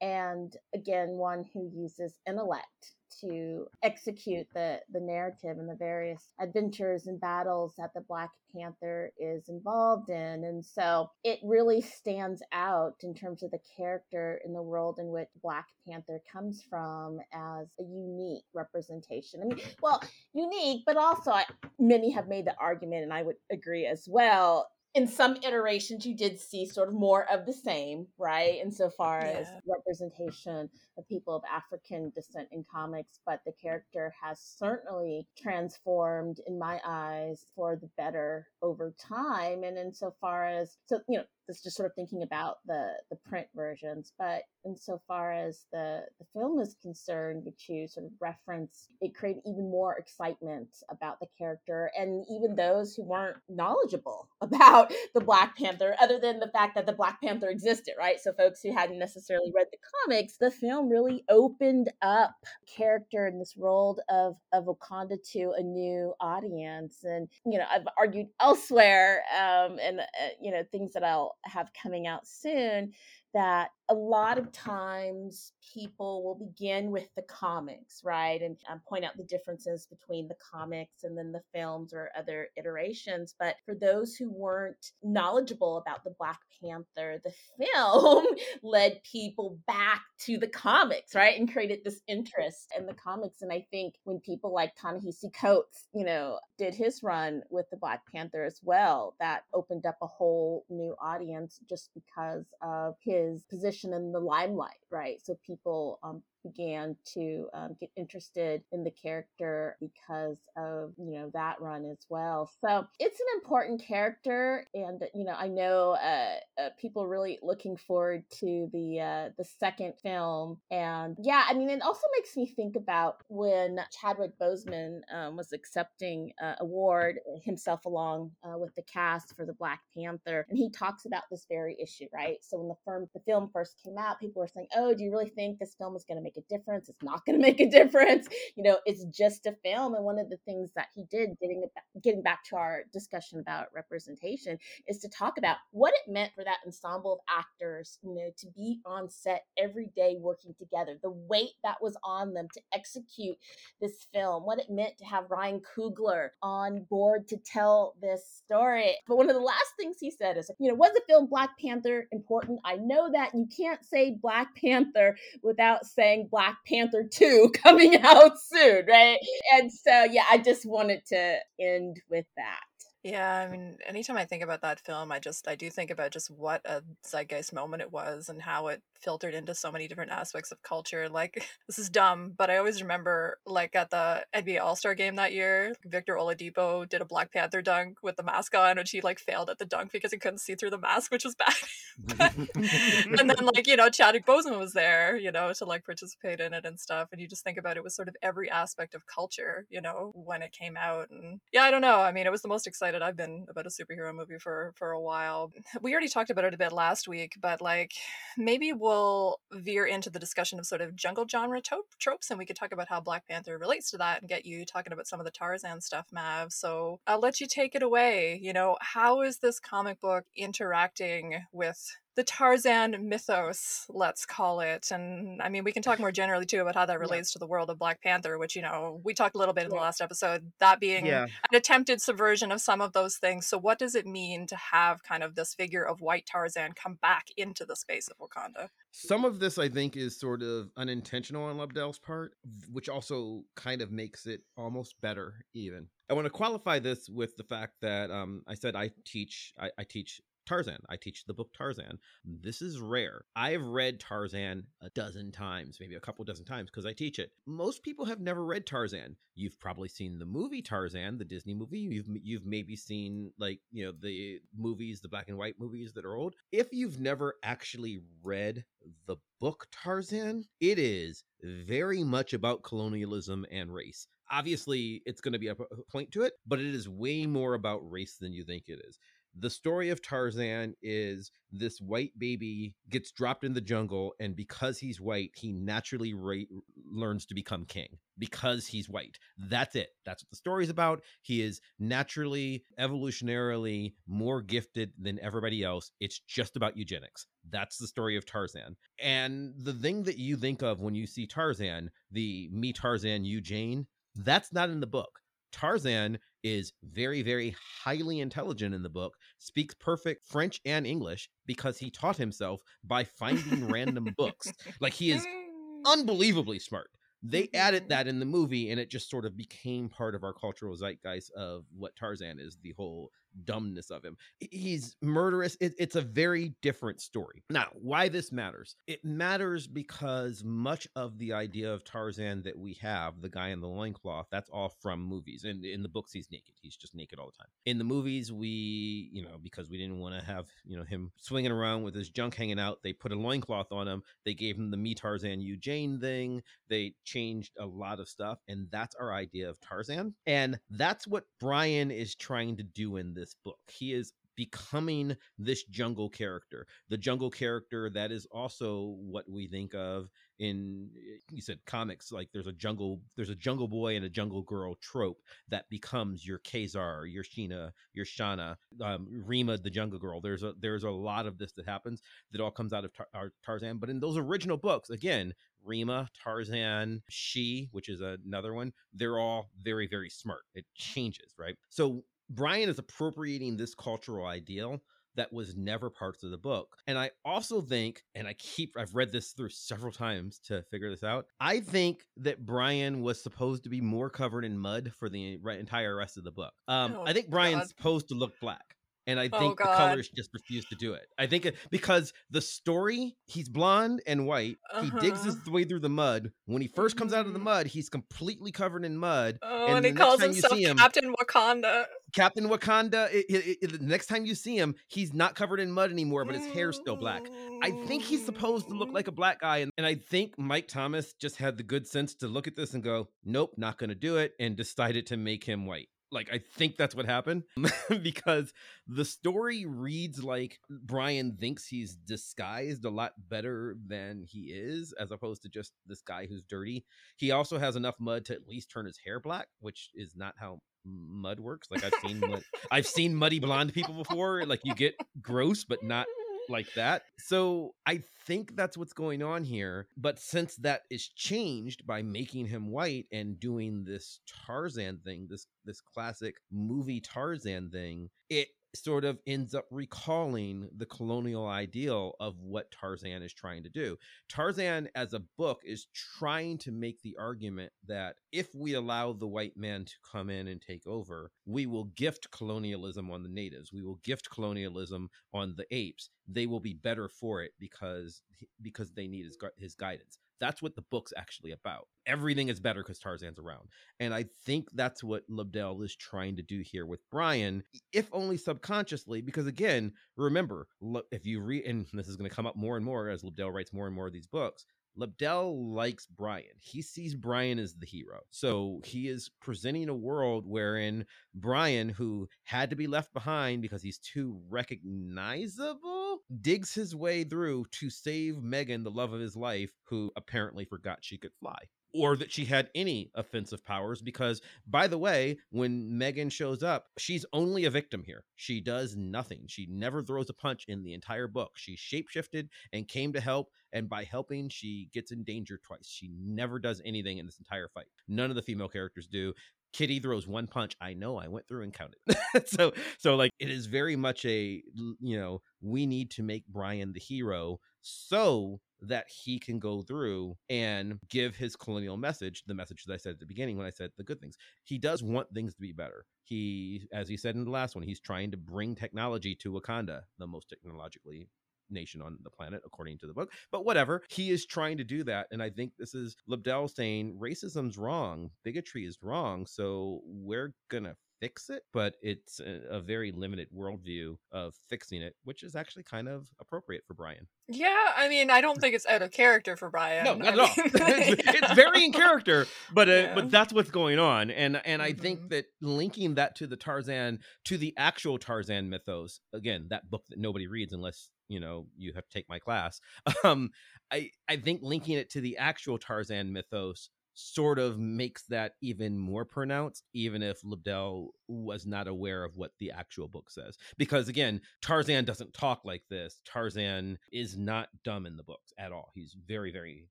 and again, one who uses intellect to execute the, the narrative and the various adventures and battles that the Black Panther is involved in. And so it really stands out in terms of the character in the world in which Black Panther comes from as a unique representation. I mean, well, unique, but also I, many have made the argument, and I would agree as well, in some iterations you did see sort of more of the same right insofar as representation of people of african descent in comics but the character has certainly transformed in my eyes for the better over time. And insofar as so you know this just sort of thinking about the the print versions but insofar as the the film is concerned which you sort of reference it created even more excitement about the character and even those who weren't knowledgeable <laughs> about the black panther other than the fact that the black panther existed right? So folks who hadn't necessarily read the comics the film really opened up character in this world of of wakanda to a new audience. And you know i've argued elsewhere um and uh, you know things that i'll have coming out soon that a lot of times people will begin with the comics, right? And um, point out the differences between the comics and then the films or other iterations. But for those who weren't knowledgeable about the Black Panther, the <laughs> film led people back to the comics, right? And created this interest in the comics. And I think when people like Ta-Nehisi Coates, you know, did his run with the Black Panther as well, that opened up a whole new audience just because of his position in the limelight, right? So people um, began to um, get interested in the character because of you know that run as well. So it's an important character, and you know I know uh, uh, people really looking forward to the uh, the second film, and yeah, I mean it also makes me think about when Chadwick Boseman um, was accepting uh, award himself along uh, with the cast for the Black Panther, and he talks about this very issue, right? So when the firm the film first came out, people were saying, "Oh, do you really think this film is going to make a difference? It's not going <laughs> to make a difference. You know, it's just a film." And one of the things that he did, getting getting back to our discussion about representation, is to talk about what it meant for that ensemble of actors, you know, to be on set every day working together, the weight that was on them to execute this film, what it meant to have Ryan Coogler on board to tell this story. But one of the last things he said is, you know, was the film Black Panther important? I know that you can't say Black Panther without saying Black Panther 2 <laughs> coming out soon, right? And so, yeah, I just wanted to end with that. Yeah, I mean, anytime I think about that film, I just I do think about just what a zeitgeist moment it was and how it filtered into so many different aspects of culture. Like <laughs> this is dumb, but I always remember like at the NBA All-Star game that year, Victor Oladipo did a Black Panther dunk with the mask on, which he like failed at the dunk because he couldn't see through the mask, which was <laughs> bad. and then <laughs> like, you know, Chadwick Boseman was there, you know, to like participate in it and stuff. And you just think about it was sort of every aspect of culture, you know, when it came out. And yeah, I don't know. I mean, it was the most exciting excited I've been about a superhero movie for for a while. <laughs> We already talked about it a bit last week, but like maybe we'll veer into the discussion of sort of jungle genre tropes, and we could talk about how Black Panther relates to that, and get you talking about some of the Tarzan stuff, Mav. So I'll let you take it away. You know, how is this comic book interacting with the Tarzan mythos, let's call it. And I mean, we can talk more generally too about how that relates yeah. to the world of Black Panther, which, you know, we talked a little bit in the last episode, that being yeah. an attempted subversion of some of those things. So, what does it mean to have kind of this figure of white Tarzan come back into the space of Wakanda? Some of this, I think, is sort of unintentional on Lobdell's part, which also kind of makes it almost better, even. I want to qualify this with the fact that um, I said I teach I, I teach Tarzan. I teach the book Tarzan. This is rare. I've read Tarzan a dozen times, maybe a couple dozen times because I teach it. Most people have never read Tarzan. You've probably seen the movie Tarzan, the Disney movie. You've you've maybe seen like, you know, the movies, the black and white movies that are old. If you've never actually read the book Tarzan, it is very much about colonialism and race obviously it's going to be a point to it, but it is way more about race than you think it is the story of Tarzan is this white baby gets dropped in the jungle, and because he's white, he naturally ra- learns to become king because he's white. That's it. That's what the story's about. He is naturally, evolutionarily more gifted than everybody else. It's just about eugenics. That's the story of Tarzan. And the thing that you think of when you see Tarzan, the me Tarzan, you Jane, that's not in the book. Tarzan is very, very highly intelligent in the book, speaks perfect French and English because he taught himself by finding random books. Like he is <laughs> unbelievably smart. They added mm-hmm. that in the movie, and it just sort of became part of our cultural zeitgeist of what Tarzan is the whole dumbness of him. He's murderous. It, it's a very different story. Now, why this matters? It matters because much of the idea of Tarzan that we have, the guy in the loincloth, that's all from movies. And in the books, he's naked. He's just naked all the time. In the movies, we, you know, because we didn't want to have, you know, him swinging around with his junk hanging out, they put a loincloth on him. They gave him the me Tarzan, you Jane thing. They changed a lot of stuff. And that's our idea of Tarzan. And that's what Brian is trying to do in this this book. He is becoming this jungle character, the jungle character that is also what we think of in you said comics like there's a jungle there's a jungle boy and a jungle girl trope that becomes your Ka-Zar, your Sheena, your Shanna, um, Rima the jungle girl. There's a there's a lot of this that happens that all comes out of Tar- Tarzan, but in those original books, again, Rima, Tarzan, She, which is another one, they're all very, very smart. It changes, right? So Brian is appropriating this cultural ideal that was never parts of the book. And I also think, and I keep, I've read this through several times to figure this out. I think that Brian was supposed to be more covered in mud for the entire rest of the book. Um, oh, I think Brian's God. supposed to look black and I oh, think oh, the colors just refuse to do it. I think it, because the story, he's blonde and white. Uh-huh. He digs his uh-huh. way through the mud. When he 1st comes out of the mm-hmm. mud, he's completely covered in mud. Oh, and, and he calls himself Captain Wakanda. Captain Wakanda. It, it, it, the next time you see him, he's not covered in mud anymore, but his hair's still black. I think he's supposed to look like a black guy, and, and I think Mike Thomas just had the good sense to look at this and go, "Nope, not going to do it," and decided to make him white like i think that's what happened <laughs> because the story reads like brian thinks he's disguised a lot better than he is as opposed to just this guy who's dirty. He also has enough mud to at least turn his hair black which is not how mud works. Like i've seen i've seen muddy blonde people before. Like you get gross but not like that. So I think that's what's going on here. But since that is changed by making him white and doing this Tarzan thing, this this classic movie Tarzan thing, it sort of ends up recalling the colonial ideal of what Tarzan is trying to do. Tarzan, as a book, is trying to make the argument that if we allow the white man to come in and take over, we will gift colonialism on the natives. We will gift colonialism on the apes. They will be better for it because because they need his his guidance. That's what the book's actually about. Everything is better because Tarzan's around. And I think that's what Lobdell is trying to do here with Brian, if only subconsciously, because again, remember, if you read, and this is going to come up more and more as Lobdell writes more and more of these books, Lobdell likes Brian. He sees Brian as the hero. So he is presenting a world wherein Brian, who had to be left behind because he's too recognizable, digs his way through to save Megan, the love of his life, who apparently forgot she could fly or that she had any offensive powers because by the way when megan shows up she's only a victim here she does nothing she never throws a punch in the entire book she shapeshifted and came to help and by helping she gets in danger twice she never does anything in this entire fight none of the female characters do Kitty throws one punch. I know. I went through and counted. <laughs> so, so like it is very much a you know we need to make Brian the hero so that he can go through and give his colonial message, the message that I said at the beginning when I said the good things. He does want things to be better. He, as he said in the last one, he's trying to bring technology to Wakanda, the most technologically nation on the planet, according to the book. But whatever, he is trying to do that. And I think this is Lobdell saying racism's wrong, bigotry is wrong. So we're going to fix it, but it's a, a, very limited worldview of fixing it, which is actually kind of appropriate for Brian. Yeah, I mean, I don't think it's out of character for Brian. No, not I at all. <laughs> <laughs> it's very in character, but uh, Yeah. but that's what's going on, and and I Mhm. think that linking that to the Tarzan, to the actual Tarzan mythos, again, that book that nobody reads unless you know you have to take my class. <laughs> Um, I I think linking it to the actual Tarzan mythos sort of makes that even more pronounced, even if Lobdell was not aware of what the actual book says. Because again, Tarzan doesn't talk like this. Tarzan is not dumb in the books at all. He's very, very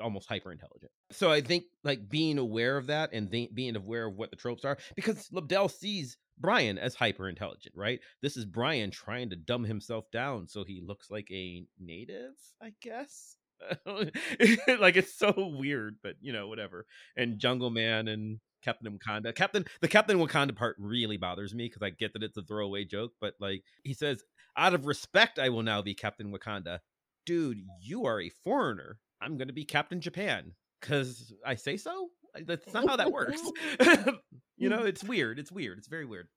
almost hyper intelligent. So I think like being aware of that and th- being aware of what the tropes are, because Lobdell sees Brian as hyper intelligent, right? This is Brian trying to dumb himself down so he looks like a native, I guess. <laughs> like it's so weird, but you know, whatever. And Jungle Man and Captain Wakanda. Captain the Captain Wakanda part really bothers me because I get that it's a throwaway joke, but like he says, out of respect, I will now be Captain Wakanda. Dude, you are a foreigner. I'm gonna be Captain Japan. Cause I say so? That's not how that works. <laughs> you know, it's weird. It's weird. It's very weird.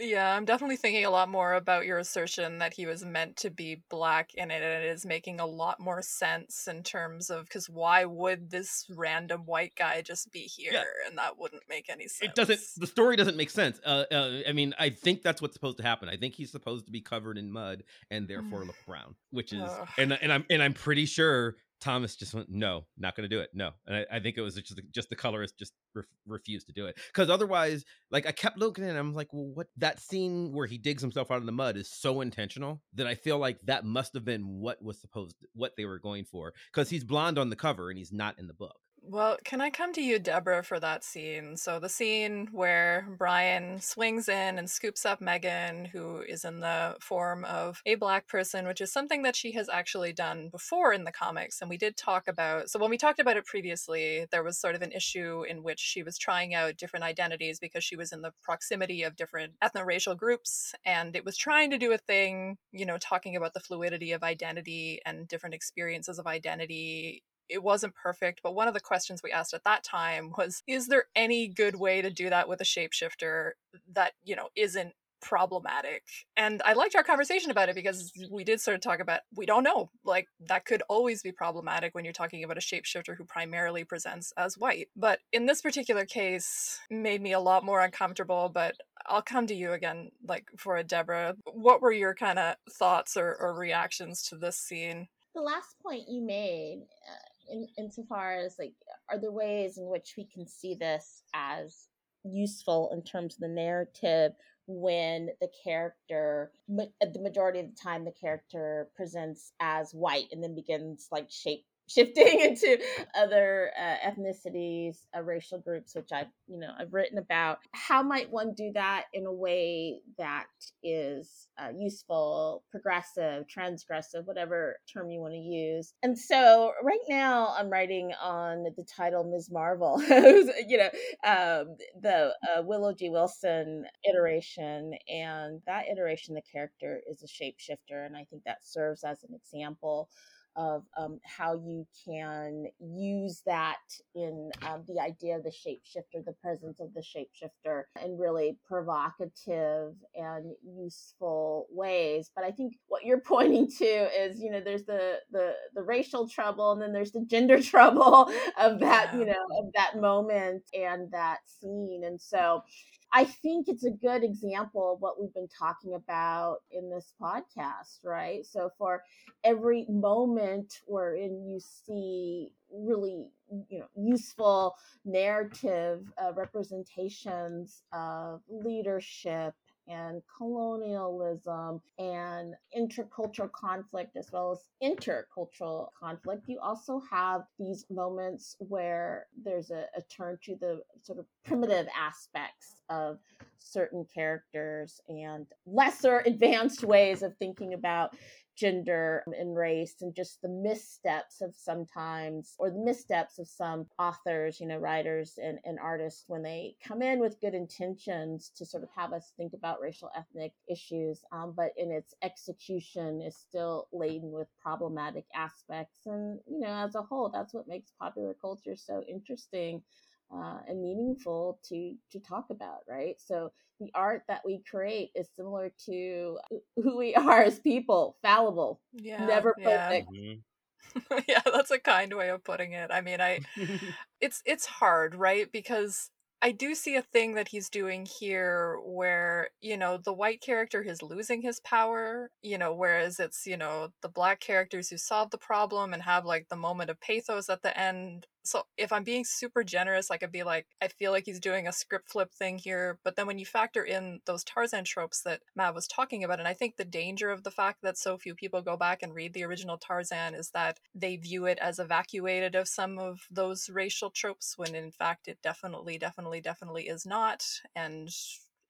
Yeah, I'm definitely thinking a lot more about your assertion that he was meant to be black in it, and it is making a lot more sense in terms of because why would this random white guy just be here? Yeah. And that wouldn't make any sense. it doesn't the story doesn't make sense uh, uh i mean i think that's what's supposed to happen i think he's supposed to be covered in mud and therefore <sighs> look brown which is Ugh. and and i'm and i'm pretty sure thomas just went no not going to do it no. And I, I think it was just the- just the colorist just ref, refused to do it. Because otherwise like i kept looking it i'm like well what that scene where he digs himself out of the mud is so intentional that i feel like that must have been what was supposed what they were going for. Because he's blonde on the cover and he's not in the book Well, can I come to you, Deborah, for that scene? So, the scene where Brian swings in and scoops up Megan, who is in the form of a black person, which is something that she has actually done before in the comics. And we did talk about, so when we talked about it previously, there was sort of an issue in which she was trying out different identities because she was in the proximity of different ethno-racial groups. And it was trying to do a thing, you know, talking about the fluidity of identity and different experiences of identity it wasn't perfect, but one of the questions we asked at that time was Is there any good way to do that with a shapeshifter that, you know, isn't problematic? And I liked our conversation about it because we did sort of talk about we don't know. Like, that could always be problematic when you're talking about a shapeshifter who primarily presents as white. But in this particular case, made me a lot more uncomfortable. But I'll come to you again, like for a Deborah. What were your kind of thoughts or, or reactions to this scene? the last point you made uh, in insofar as like are there ways in which we can see this as useful in terms of the narrative when the character the majority of the time the character presents as white and then begins like shape shifting <laughs> into other uh, ethnicities, uh, racial groups, which I've you know I've written about. How might one do that in a way that is uh, useful, progressive, transgressive, whatever term you want to use? And so right now I'm writing on the title Ms. Marvel, <laughs> you know um, the uh, Willow G. Wilson iteration, and that iteration, the character is a shapeshifter, and I think that serves as an example of um, how you can use that in um, the idea of the shapeshifter, the presence of the shapeshifter, in really provocative and useful ways. But I think what you're <laughs> pointing to is, you know, there's the the the racial trouble, and then there's the gender <laughs> trouble of that, you know, of that moment and that scene, and so I think it's a good example of what we've been talking about in this podcast, right? So for every moment wherein you see really you know useful narrative uh, representations of leadership and colonialism and intercultural conflict as well as intercultural conflict. You also have these moments where there's a, a turn to the sort of primitive aspects of certain characters and lesser <laughs> advanced ways of thinking about gender and race and just the missteps of sometimes or the missteps of some authors you know writers and, and artists when they come in with good intentions to sort of have us think about racial ethnic issues um, but in its execution is still laden with problematic aspects. And you know as a whole that's what makes popular culture so interesting uh, and meaningful to to talk about right so the art that we create is similar to who we <laughs> are as people fallible yeah never perfect yeah. Mm-hmm. <laughs> yeah that's a kind way of putting it i mean i <laughs> it's it's hard right because I do see a thing that he's doing here where, you know, the white character is losing his power, you know, whereas it's, you know, the black characters who solve the problem and have like the moment of pathos at the end so if I'm being super generous, I could be like, I feel like he's doing a script flip thing here. But then when you factor in those Tarzan tropes that Matt was talking about, and I think the danger of the fact that so few people go back and read the original Tarzan is that they view it as evacuated of some of those racial tropes, when in fact it definitely, definitely, definitely is not. And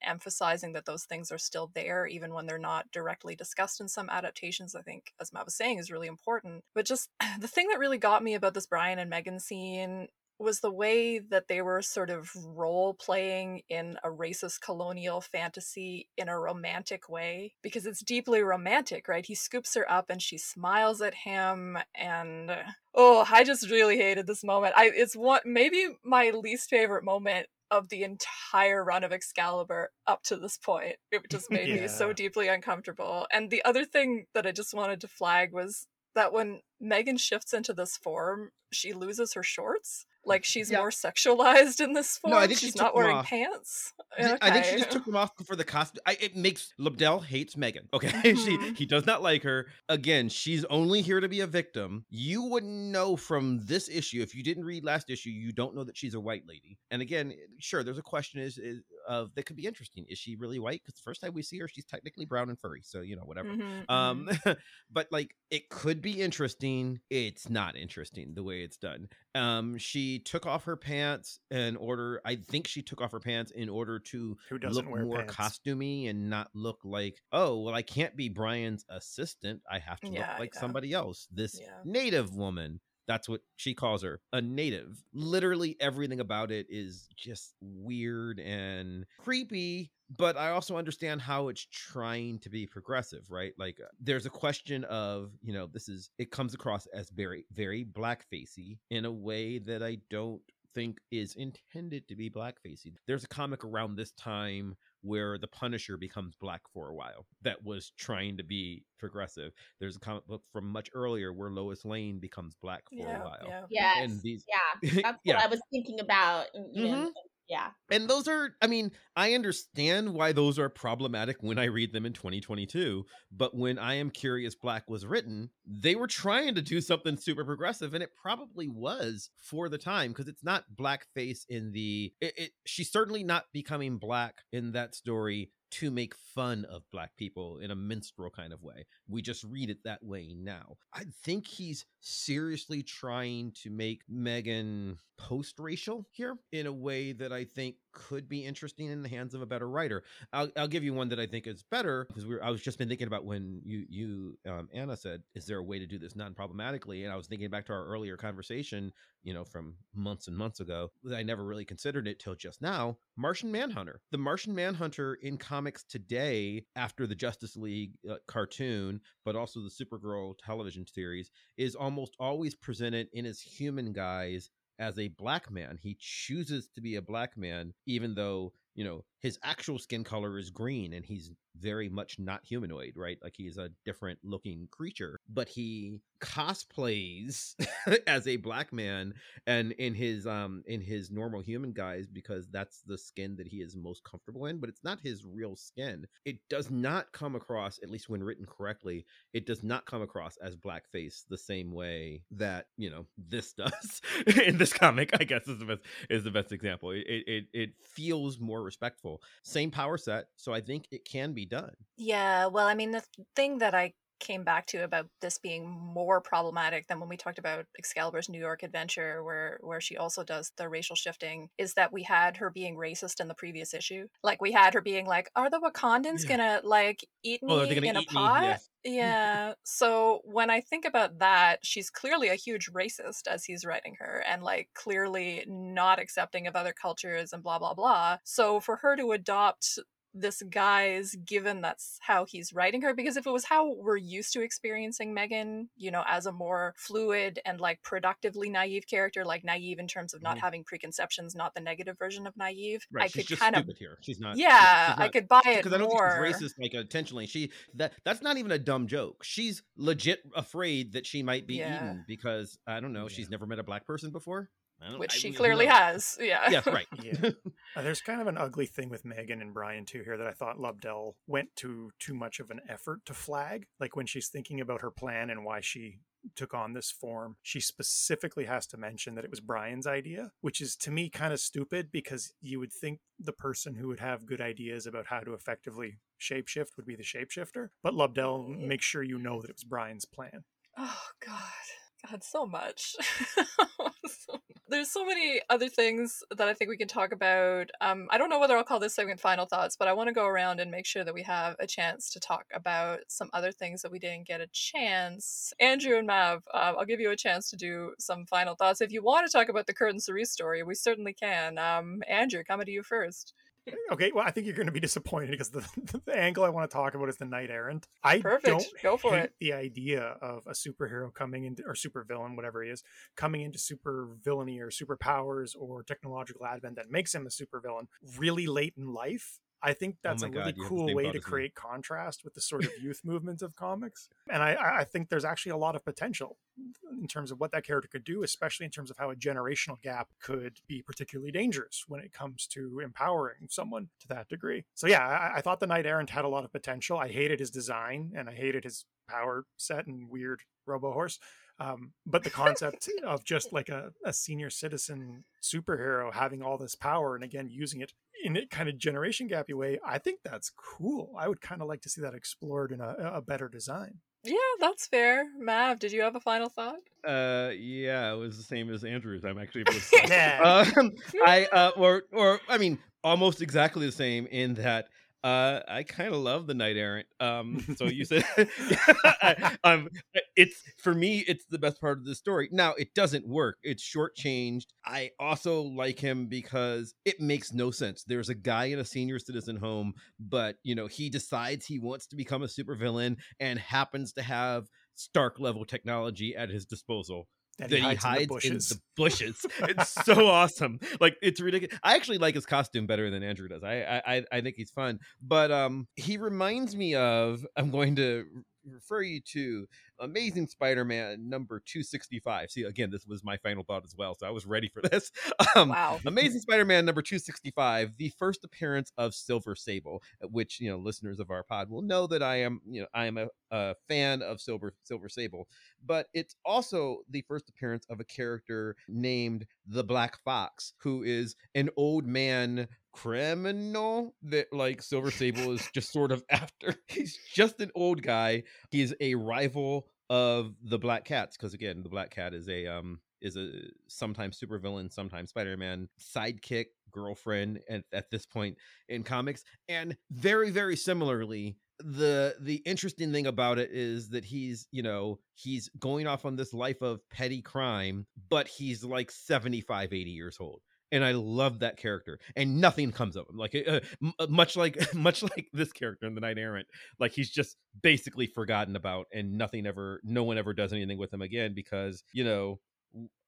emphasizing that those things are still there even when they're not directly discussed in some adaptations i think as matt was saying is really important. But just <sighs> the thing that really got me about this brian and megan scene was the way that they were sort of role playing in a racist colonial fantasy in a romantic way because it's deeply romantic, right? He scoops her up and she smiles at him and uh, oh, I just really hated this moment. I it's one maybe my least favorite moment of the entire run of Excalibur up to this point. It just made yeah. me so deeply uncomfortable. And the other thing that I just wanted to flag was that when Megan shifts into this form, she loses her shorts. Like she's more sexualized in this form. No, I think she's she not wearing pants. Okay. I think she just took them off for the costume. I, it makes Lobdell hates Megan. <laughs> Okay, mm-hmm. she he does not like her. Again, she's only here to be a victim. You wouldn't know from this issue if you didn't read last issue. You don't know that she's a white lady. And again, sure, there's a question is, is of that could be interesting. Is she really white? Because the first time we see her, she's technically brown and furry. So you know whatever. Mm-hmm, um, mm-hmm. <laughs> but like it could be interesting. It's not interesting the way it's done. Um, she took off her pants in order. I think she took off her pants in order to look more pants? costumey and not look like, oh, well, I can't be Brian's assistant. I have to yeah, look like somebody else. This yeah. native woman. That's what she calls her, a native. Literally everything about it is just weird and creepy, but I also understand how it's trying to be progressive, right? Like uh, there's a question of, you know, this is it comes across as very very blackfacey in a way that I don't think is intended to be blackfacey. There's a comic around this time where the Punisher becomes black for a while that was trying to be progressive. There's a comic book from much earlier where Lois Lane becomes black for yeah, a while. Yeah. Yes. And these Yeah. <laughs> That's yeah. what I was thinking about. You mm-hmm. Yeah. And those are, I mean, I understand why those are problematic when I read them in 2022. But when I Am Curious Black was written, they were trying to do something super progressive. And it probably was for the time because it's not blackface in the, it, it, she's certainly not becoming black in that story to make fun of black people in a minstrel kind of way. We just read it that way now. I think he's seriously trying to make Megan post racial here in a way that I think could be interesting in the hands of a better writer. I'll, I'll give you one that I think is better because we I was just been thinking about when you you um, Anna said, "Is there a way to do this non problematically?" And I was thinking back to our earlier conversation, you know, from months and months ago. That I never really considered it till just now. Martian Manhunter, the Martian Manhunter in comics today, after the Justice League uh, cartoon, but also the Supergirl television series, is almost always presented in his human guise as a black man. He chooses to be a black man, even though, you know, his actual skin color is green and he's very much not humanoid, right? Like he's a different looking creature, but he cosplays <laughs> as a black man and in his um in his normal human guise because that's the skin that he is most comfortable in, but it's not his real skin. It does not come across at least when written correctly, it does not come across as blackface the same way that, you know, this <laughs> does in this comic, I guess is the best is the best example. It it it feels more respectful. Same power set, so I think it can be done. Yeah, well, I mean, the thing that I came back to about this being more problematic than when we talked about Excalibur's New York adventure where where she also does the racial shifting is that we had her being racist in the previous issue. Like we had her being like, Are the Wakandans Yeah. gonna like eat oh, me Oh, they're in a eat me, pot? Yeah. So when I think about that, she's clearly a huge racist as he's writing her and like clearly not accepting of other cultures and blah blah blah. So for her to adopt this guy's given that's how he's writing her because if it was how we're used to experiencing Megan, you know, as a more fluid and like productively naive character, like naive in terms of not Mhm. having preconceptions, not the negative version of naive, Right, I she's could just kind of here. She's not. yeah, she's I could buy it because I don't more. think she's racist like intentionally. She that that's not even a dumb joke. She's legit afraid that she might be Yeah. eaten because I don't know. Yeah. She's never met a black person before. I don't, which I she mean, clearly knows? has. Yeah. Yeah, <laughs> right. Yeah. <laughs> Uh, there's kind of an ugly thing with Megan and Brian too here that I thought Lobdell went to too much of an effort to flag. Like when she's thinking about her plan and why she took on this form, she specifically has to mention that it was Brian's idea, which is to me kind of stupid because you would think the person who would have good ideas about how to effectively shapeshift would be the shapeshifter. But Lobdell makes sure you know that it was Brian's plan. Oh God, God, so much. <laughs> There's so many other things that I think we can talk about. Um, I don't know whether I'll call this segment final thoughts, but I want to go around and make sure that we have a chance to talk about some other things that we didn't get a chance. Andrew and Mav, uh, I'll give you a chance to do some final thoughts. If you want to talk about the Curtin Cerise story, we certainly can. Um, Andrew, coming to you first. Okay, well, I think you're going to be disappointed because the, <laughs> the angle I want to talk about is the Knight Errant. I Perfect. don't Go for hate it. the idea of a superhero coming into or super villain, whatever he is, coming into super villainy or superpowers or technological advent that makes him a super villain really late in life. I think that's Oh a really God, cool way to create contrast with the sort of youth movement of comics. <laughs> And I- I, I think there's actually a lot of potential in terms of what that character could do, especially in terms of how a generational gap could be particularly dangerous when it comes to empowering someone to that degree. So yeah, I, I thought the Knight Errant had a lot of potential. I hated his design and I hated his power set and weird robo horse. Um, but the concept <laughs> of just like a, a senior citizen superhero having all this power and again using it in a kind of generation gappy way, I think that's cool. I would kind of like to see that explored in a, a better design. Yeah, that's fair. Mav, did you have a final thought? Uh, yeah, it was the same as Andrew's. I'm actually able to say. Yeah. um, I uh, or or I mean, almost exactly the same in that uh, I kind of love the Knight Errant. Um, so you said, I- <laughs> <laughs> um, it's for me, it's the best part of the story. Now it doesn't work; it's shortchanged. I also like him because it makes no sense. There's a guy in a senior citizen home, but you know he decides he wants to become a supervillain and happens to have Stark level technology at his disposal That that he hides, in the bushes. in the <laughs> bushes. it's so awesome. Like it's ridiculous. I actually like his costume better than Andrew does. I I I- I think he's fun, but um, he reminds me of. I'm going to refer you to Amazing Spider-Man number 265. See, again, this was my final thought as well, so I was ready for this. <laughs> Um, Wow. <laughs> Amazing Spider-Man number 265, the first appearance of Silver Sable, uh, which, you know, listeners of our pod will know that I am, you know, I am a, a fan of Silver Silver Sable, but it's also the first appearance of a character named the Black Fox, who is an old man criminal that like Silver Sable is just sort of <laughs> after. He's just an old guy. He's a rival of the Black Cats because again, the Black Cat is a um is a sometimes supervillain, sometimes Spider-Man sidekick, girlfriend at, at this point in comics. And very, very similarly, the the interesting thing about it is that he's you know he's going off on this life of petty crime but he's like 75 80 years old and i love that character and nothing comes of him like uh, uh, much like <laughs> much like this character in the Knight Errant like he's just basically forgotten about and nothing ever no one ever does anything with him again because you know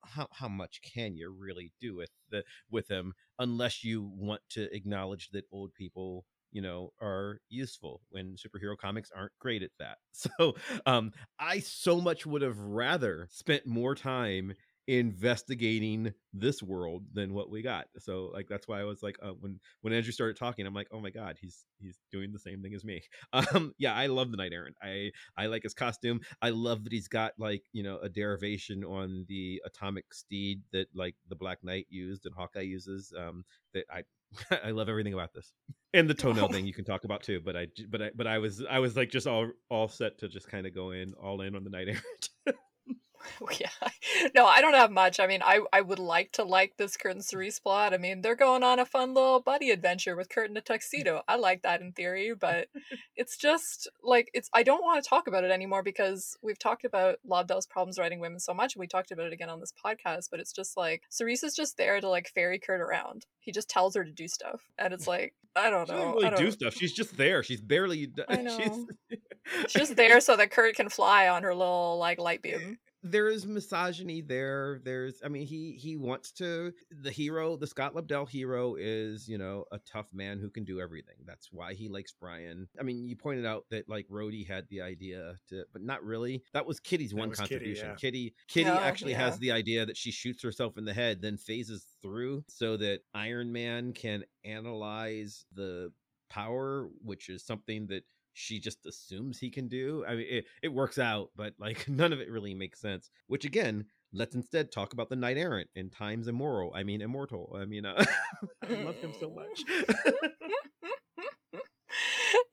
how, how much can you really do with the with him unless you want to acknowledge that old people you know are useful when superhero comics aren't great at that. <laughs> So um i so much would have rather spent more time investigating this world than what we got so like that's why i was like uh, when when andrew started talking i'm like oh my god he's he's doing the same thing as me <laughs> um yeah i love the Knight Errant i i like his costume i love that he's got like you know a derivation on the atomic steed that like the black knight used and hawkeye uses um that i <laughs> I love everything about this, and the toenail <laughs> thing you can talk about too. But I but I, but I was, I was like just all, all set to just kind of go in, all in on the Knight Errant. <laughs> yeah. No, I don't have much. I mean, I, I would like to like this Kurt and Cerise plot. I mean, they're going on a fun little buddy adventure with Kurt in a mm. tuxedo. I like that in theory, but <laughs> it's just like it's I don't want to talk about it anymore because we've talked about Lobdell's problems writing women so much and we talked about it again on this podcast, but it's just like Cerise is just there to like ferry Kurt around. He just tells her to do stuff. And it's <laughs> like, I don't she know. doesn't I really do know. stuff. She's just there. She's barely. I She's, know. She's just there so that Kurt can fly on her little like light beam. There is misogyny there there's i mean he he wants to the hero the scott lobdell hero is you know a tough man who can do everything that's why he likes brian i mean you pointed out that like Rhodey had the idea to but not really that was kitty's That one was Kitty, contribution yeah. kitty kitty Oh, actually has the idea that she shoots herself in the head then phases through so that iron man can analyze the power which is something that she just assumes he can do. I mean, it, it works out, but like <laughs> none of it really makes sense. Which again, let's instead talk about the Knight Errant in Times Immoral. I mean, Immortal. I mean, uh, <laughs> I love him so <laughs> much.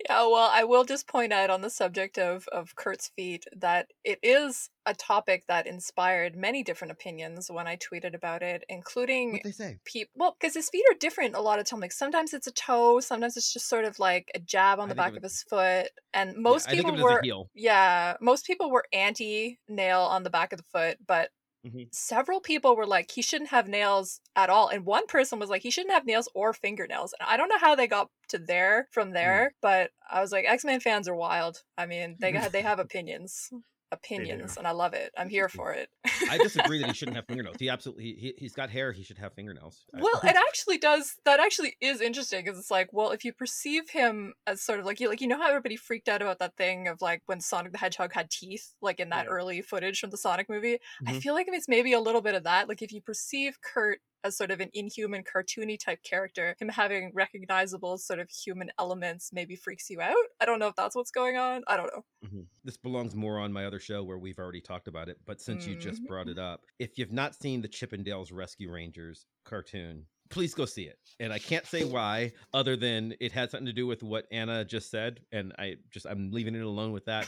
Yeah, well, I will just point out on the subject of, of Kurt's feet that it is a topic that inspired many different opinions when I tweeted about it, including what they say? people. Well, because his feet are different a lot of times. Like sometimes it's a toe, sometimes it's just sort of like a jab on I the back of his foot. And most think people of it as were, yeah, most people were anti nail on the back of the foot, but Mhm. several people were like he shouldn't have nails at all and one person was like he shouldn't have nails or fingernails and i don't know how they got to there from there but i was like x-men fans are wild. I mean they <laughs> got they have opinions opinions and i love it i'm here for it I disagree that he shouldn't have <laughs> fingernails. He absolutely he, he's got hair. He should have fingernails. Well it <laughs> actually does that actually is interesting because it's like well if you perceive him as sort of like you like you know how everybody freaked out about that thing of like when sonic the hedgehog had teeth like in that Yeah. early footage from the sonic movie i Mhm. feel like it's maybe a little bit of that like if you perceive kurt as sort of an inhuman cartoony type character him having recognizable sort of human elements maybe freaks you out i don't know if that's what's going on i don't know Mhm. This belongs more on my other show where we've already talked about it. But since you just Mhm. brought it up, if you've not seen the Chip 'n Dale Rescue Rangers cartoon, please go see it. And I can't say why, other than it had something to do with what Anna just said, and I just I'm leaving it alone with that.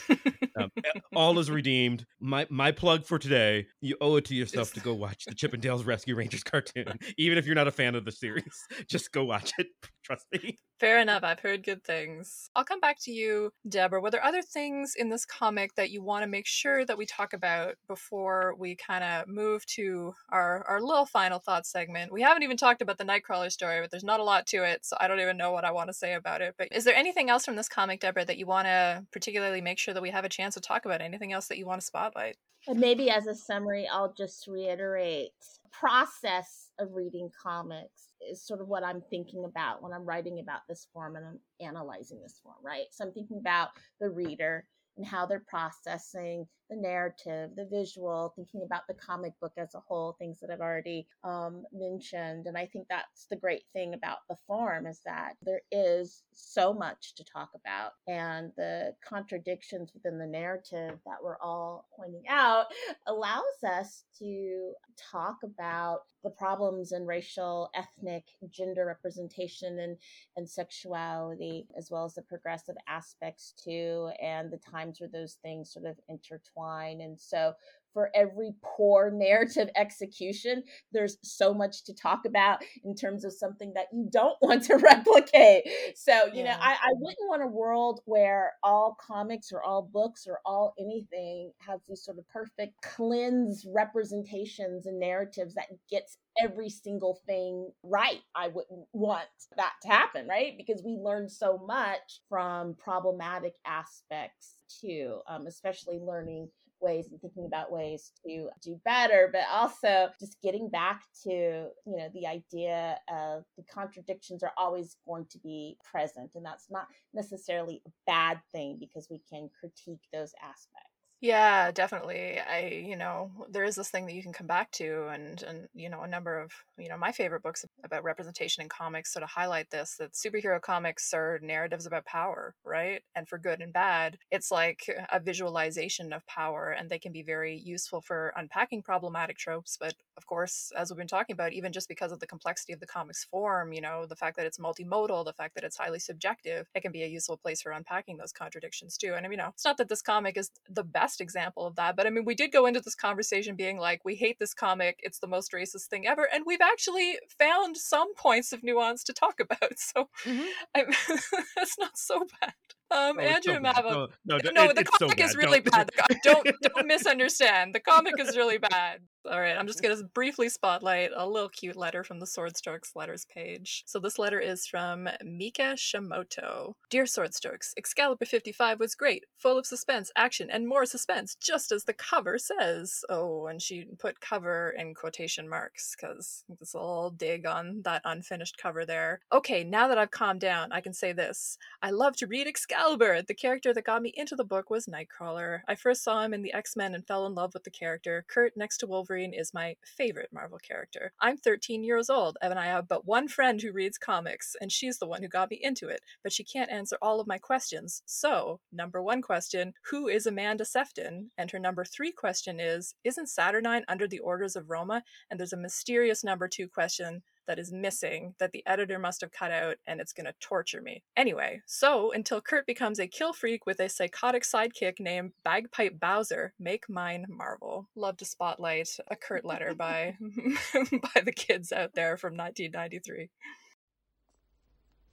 Um, <laughs> all is redeemed. My my plug for today: you owe it to yourself to go watch the Chip 'n Dale Rescue Rangers cartoon, even if you're not a fan of the series. <laughs> Just go watch it. Trust me. Fair enough. I've heard good things. I'll come back to you, Deborah. Were there other things in this comic that you want to make sure that we talk about before we kind of move to our, our little final thoughts segment? We haven't even talked about the Nightcrawler story, but there's not a lot to it, so I don't even know what I want to say about it. But is there anything else from this comic, Deborah, that you want to particularly make sure that we have a chance to talk about? Anything else that you want to spotlight? Maybe as a summary, I'll just reiterate process of reading comics is sort of what I'm thinking about when I'm writing about this form and I'm analyzing this form, right? So I'm thinking about the reader and how they're processing the narrative, the visual, thinking about the comic book as a whole, things that I've already um, mentioned. And I think that's the great thing about the form is that there is so much to talk about, and the contradictions within the narrative that we're all pointing out allows us to talk about the problems in racial, ethnic, gender representation and, and sexuality, as well as the progressive aspects too, and the times where those things sort of intertwine. And so for every poor narrative execution, there's so much to talk about in terms of something that you don't <laughs> want to replicate. So, you yeah. know, I, I, wouldn't want a world where all comics or all books or all anything has these sort of perfect cleanse representations and narratives that gets every single thing right. I wouldn't want that to happen, right? Because we learn so much from problematic aspects too, um, especially learning ways and thinking about ways to do better but also just getting back to you know the idea of the contradictions are always going to be present and that's not necessarily a bad thing because we can critique those aspects yeah, definitely. I, you know, there is this thing that you can come back to, and and you know, a number of you know my favorite books about representation in comics sort of highlight this. That superhero comics are narratives about power, right? And for good and bad, it's like a visualization of power, and they can be very useful for unpacking problematic tropes. But of course, as we've been talking about, even just because of the complexity of the comics form, you know, the fact that it's multimodal, the fact that it's highly subjective, it can be a useful place for unpacking those contradictions too. And I mean, you know, it's not that this comic is the best example of that. But I mean, we did go into this conversation being like, we hate this comic. It's the most racist thing ever. And we've actually found some points of nuance to talk <laughs> about. So mm-hmm. <laughs> that's not so bad. Um, oh, Andrew so Mava. No, no, no it, the comic so is really don't. bad. don't don't <laughs> misunderstand. The comic is really bad. All right, I'm just going to briefly spotlight a little cute letter from the Swordstrokes letters page. So this letter is from Mika Shimoto. Dear Swordstrokes, Excalibur 55 was great, full of suspense, action, and more suspense, just as the cover says. Oh, and she put cover in quotation marks because this little dig on that unfinished cover there. Okay, now that I've calmed down, I can say this. I love to read Excalibur. Albert, the character that got me into the book was Nightcrawler. I first saw him in the X-Men and fell in love with the character. Kurt next to Wolverine Wolverine is my favorite Marvel character. I'm 13 years old, and I have but one friend who reads comics, and she's the one who got me into it, but she can't answer all of my questions. So, number one question Who is Amanda Sefton? And her number three question is Isn't Saturnine under the orders of Roma? And there's a mysterious number two question that is missing that the editor must have cut out and it's going to torture me. Anyway, so until Kurt becomes a kill freak with a psychotic sidekick named Bagpipe Bowser, make mine Marvel. Love to spotlight a Kurt letter by <laughs> by the kids out there from 1993.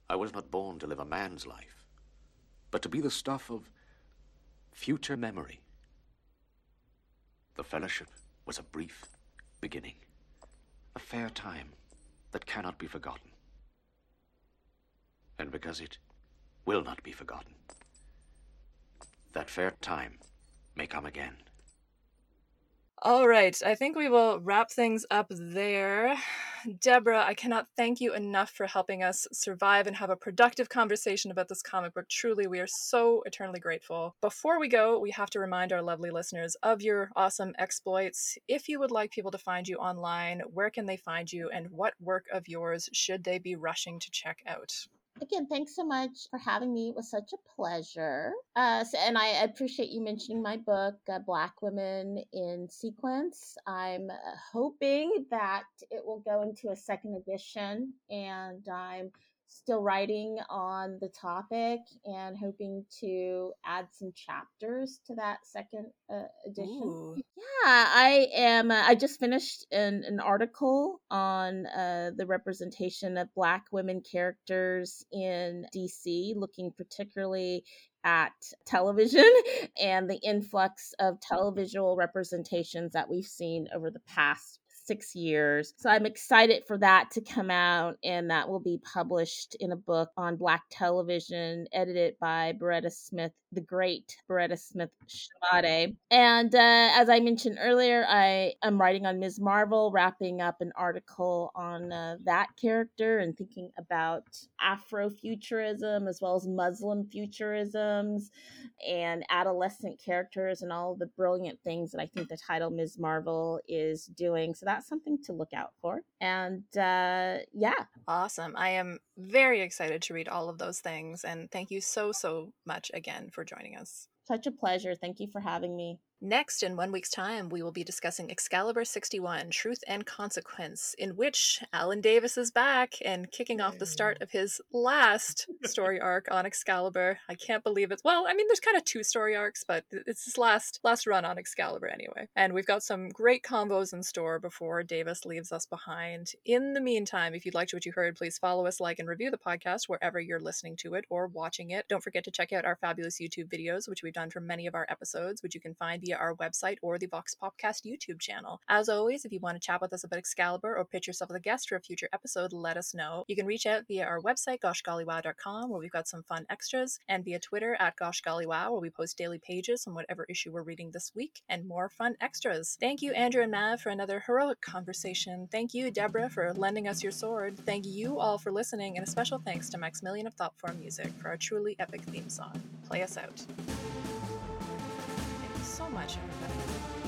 I was not born to live a man's life, but to be the stuff of future memory. The fellowship was a brief beginning, a fair time that cannot be forgotten. And because it will not be forgotten, that fair time may come again. All right, I think we will wrap things up there. <sighs> Deborah, I cannot thank you enough for helping us survive and have a productive conversation about this comic book. Truly, we are so eternally grateful. Before we go, we have to remind our lovely listeners of your awesome exploits. If you would like people to find you online, where can they find you, and what work of yours should they be rushing to check out? Again, thanks so much for having me. It was such a pleasure. Uh, so, and I appreciate you mentioning my book, uh, Black Women in Sequence. I'm uh, hoping that it will go into a second edition, and I'm still writing on the topic and hoping to add some chapters to that second uh, edition. Ooh. Yeah, I am. Uh, I just finished an, an article on uh, the representation of Black women characters in DC, looking particularly at television <laughs> and the influx of televisual representations that we've seen over the past six years. So I'm excited for that to come out, and that will be published in a book on Black television, edited by Beretta Smith, the great Beretta Smith Shomade. And uh, as I mentioned earlier, I am writing on Ms. Marvel, wrapping up an article on uh, that character and thinking about Afrofuturism as well as Muslim futurisms and adolescent characters and all the brilliant things that I think the title Ms. Marvel is doing. So that's something to look out for. And uh, yeah. Awesome. I am very excited to read all of those things. And thank you so, so much again for joining us. Such a pleasure. Thank you for having me. Next, in one week's time, we will be discussing Excalibur 61 Truth and Consequence, in which Alan Davis is back and kicking off the start of his last story <laughs> arc on Excalibur. I can't believe it. Well, I mean, there's kind of two story arcs, but it's his last last run on Excalibur anyway. And we've got some great combos in store before Davis leaves us behind. In the meantime, if you liked what you heard, please follow us, like, and review the podcast wherever you're listening to it or watching it. Don't forget to check out our fabulous YouTube videos, which we've done for many of our episodes, which you can find via our website or the Vox Popcast YouTube channel. As always, if you want to chat with us about Excalibur or pitch yourself as a guest for a future episode, let us know. You can reach out via our website, goshgollywow.com, where we've got some fun extras, and via Twitter at goshgollywow, where we post daily pages on whatever issue we're reading this week, and more fun extras. Thank you, Andrew and Mav, for another heroic conversation. Thank you, Deborah, for lending us your sword. Thank you all for listening, and a special thanks to Maximilian of Thoughtform Music for our truly epic theme song. Play us out much, everybody.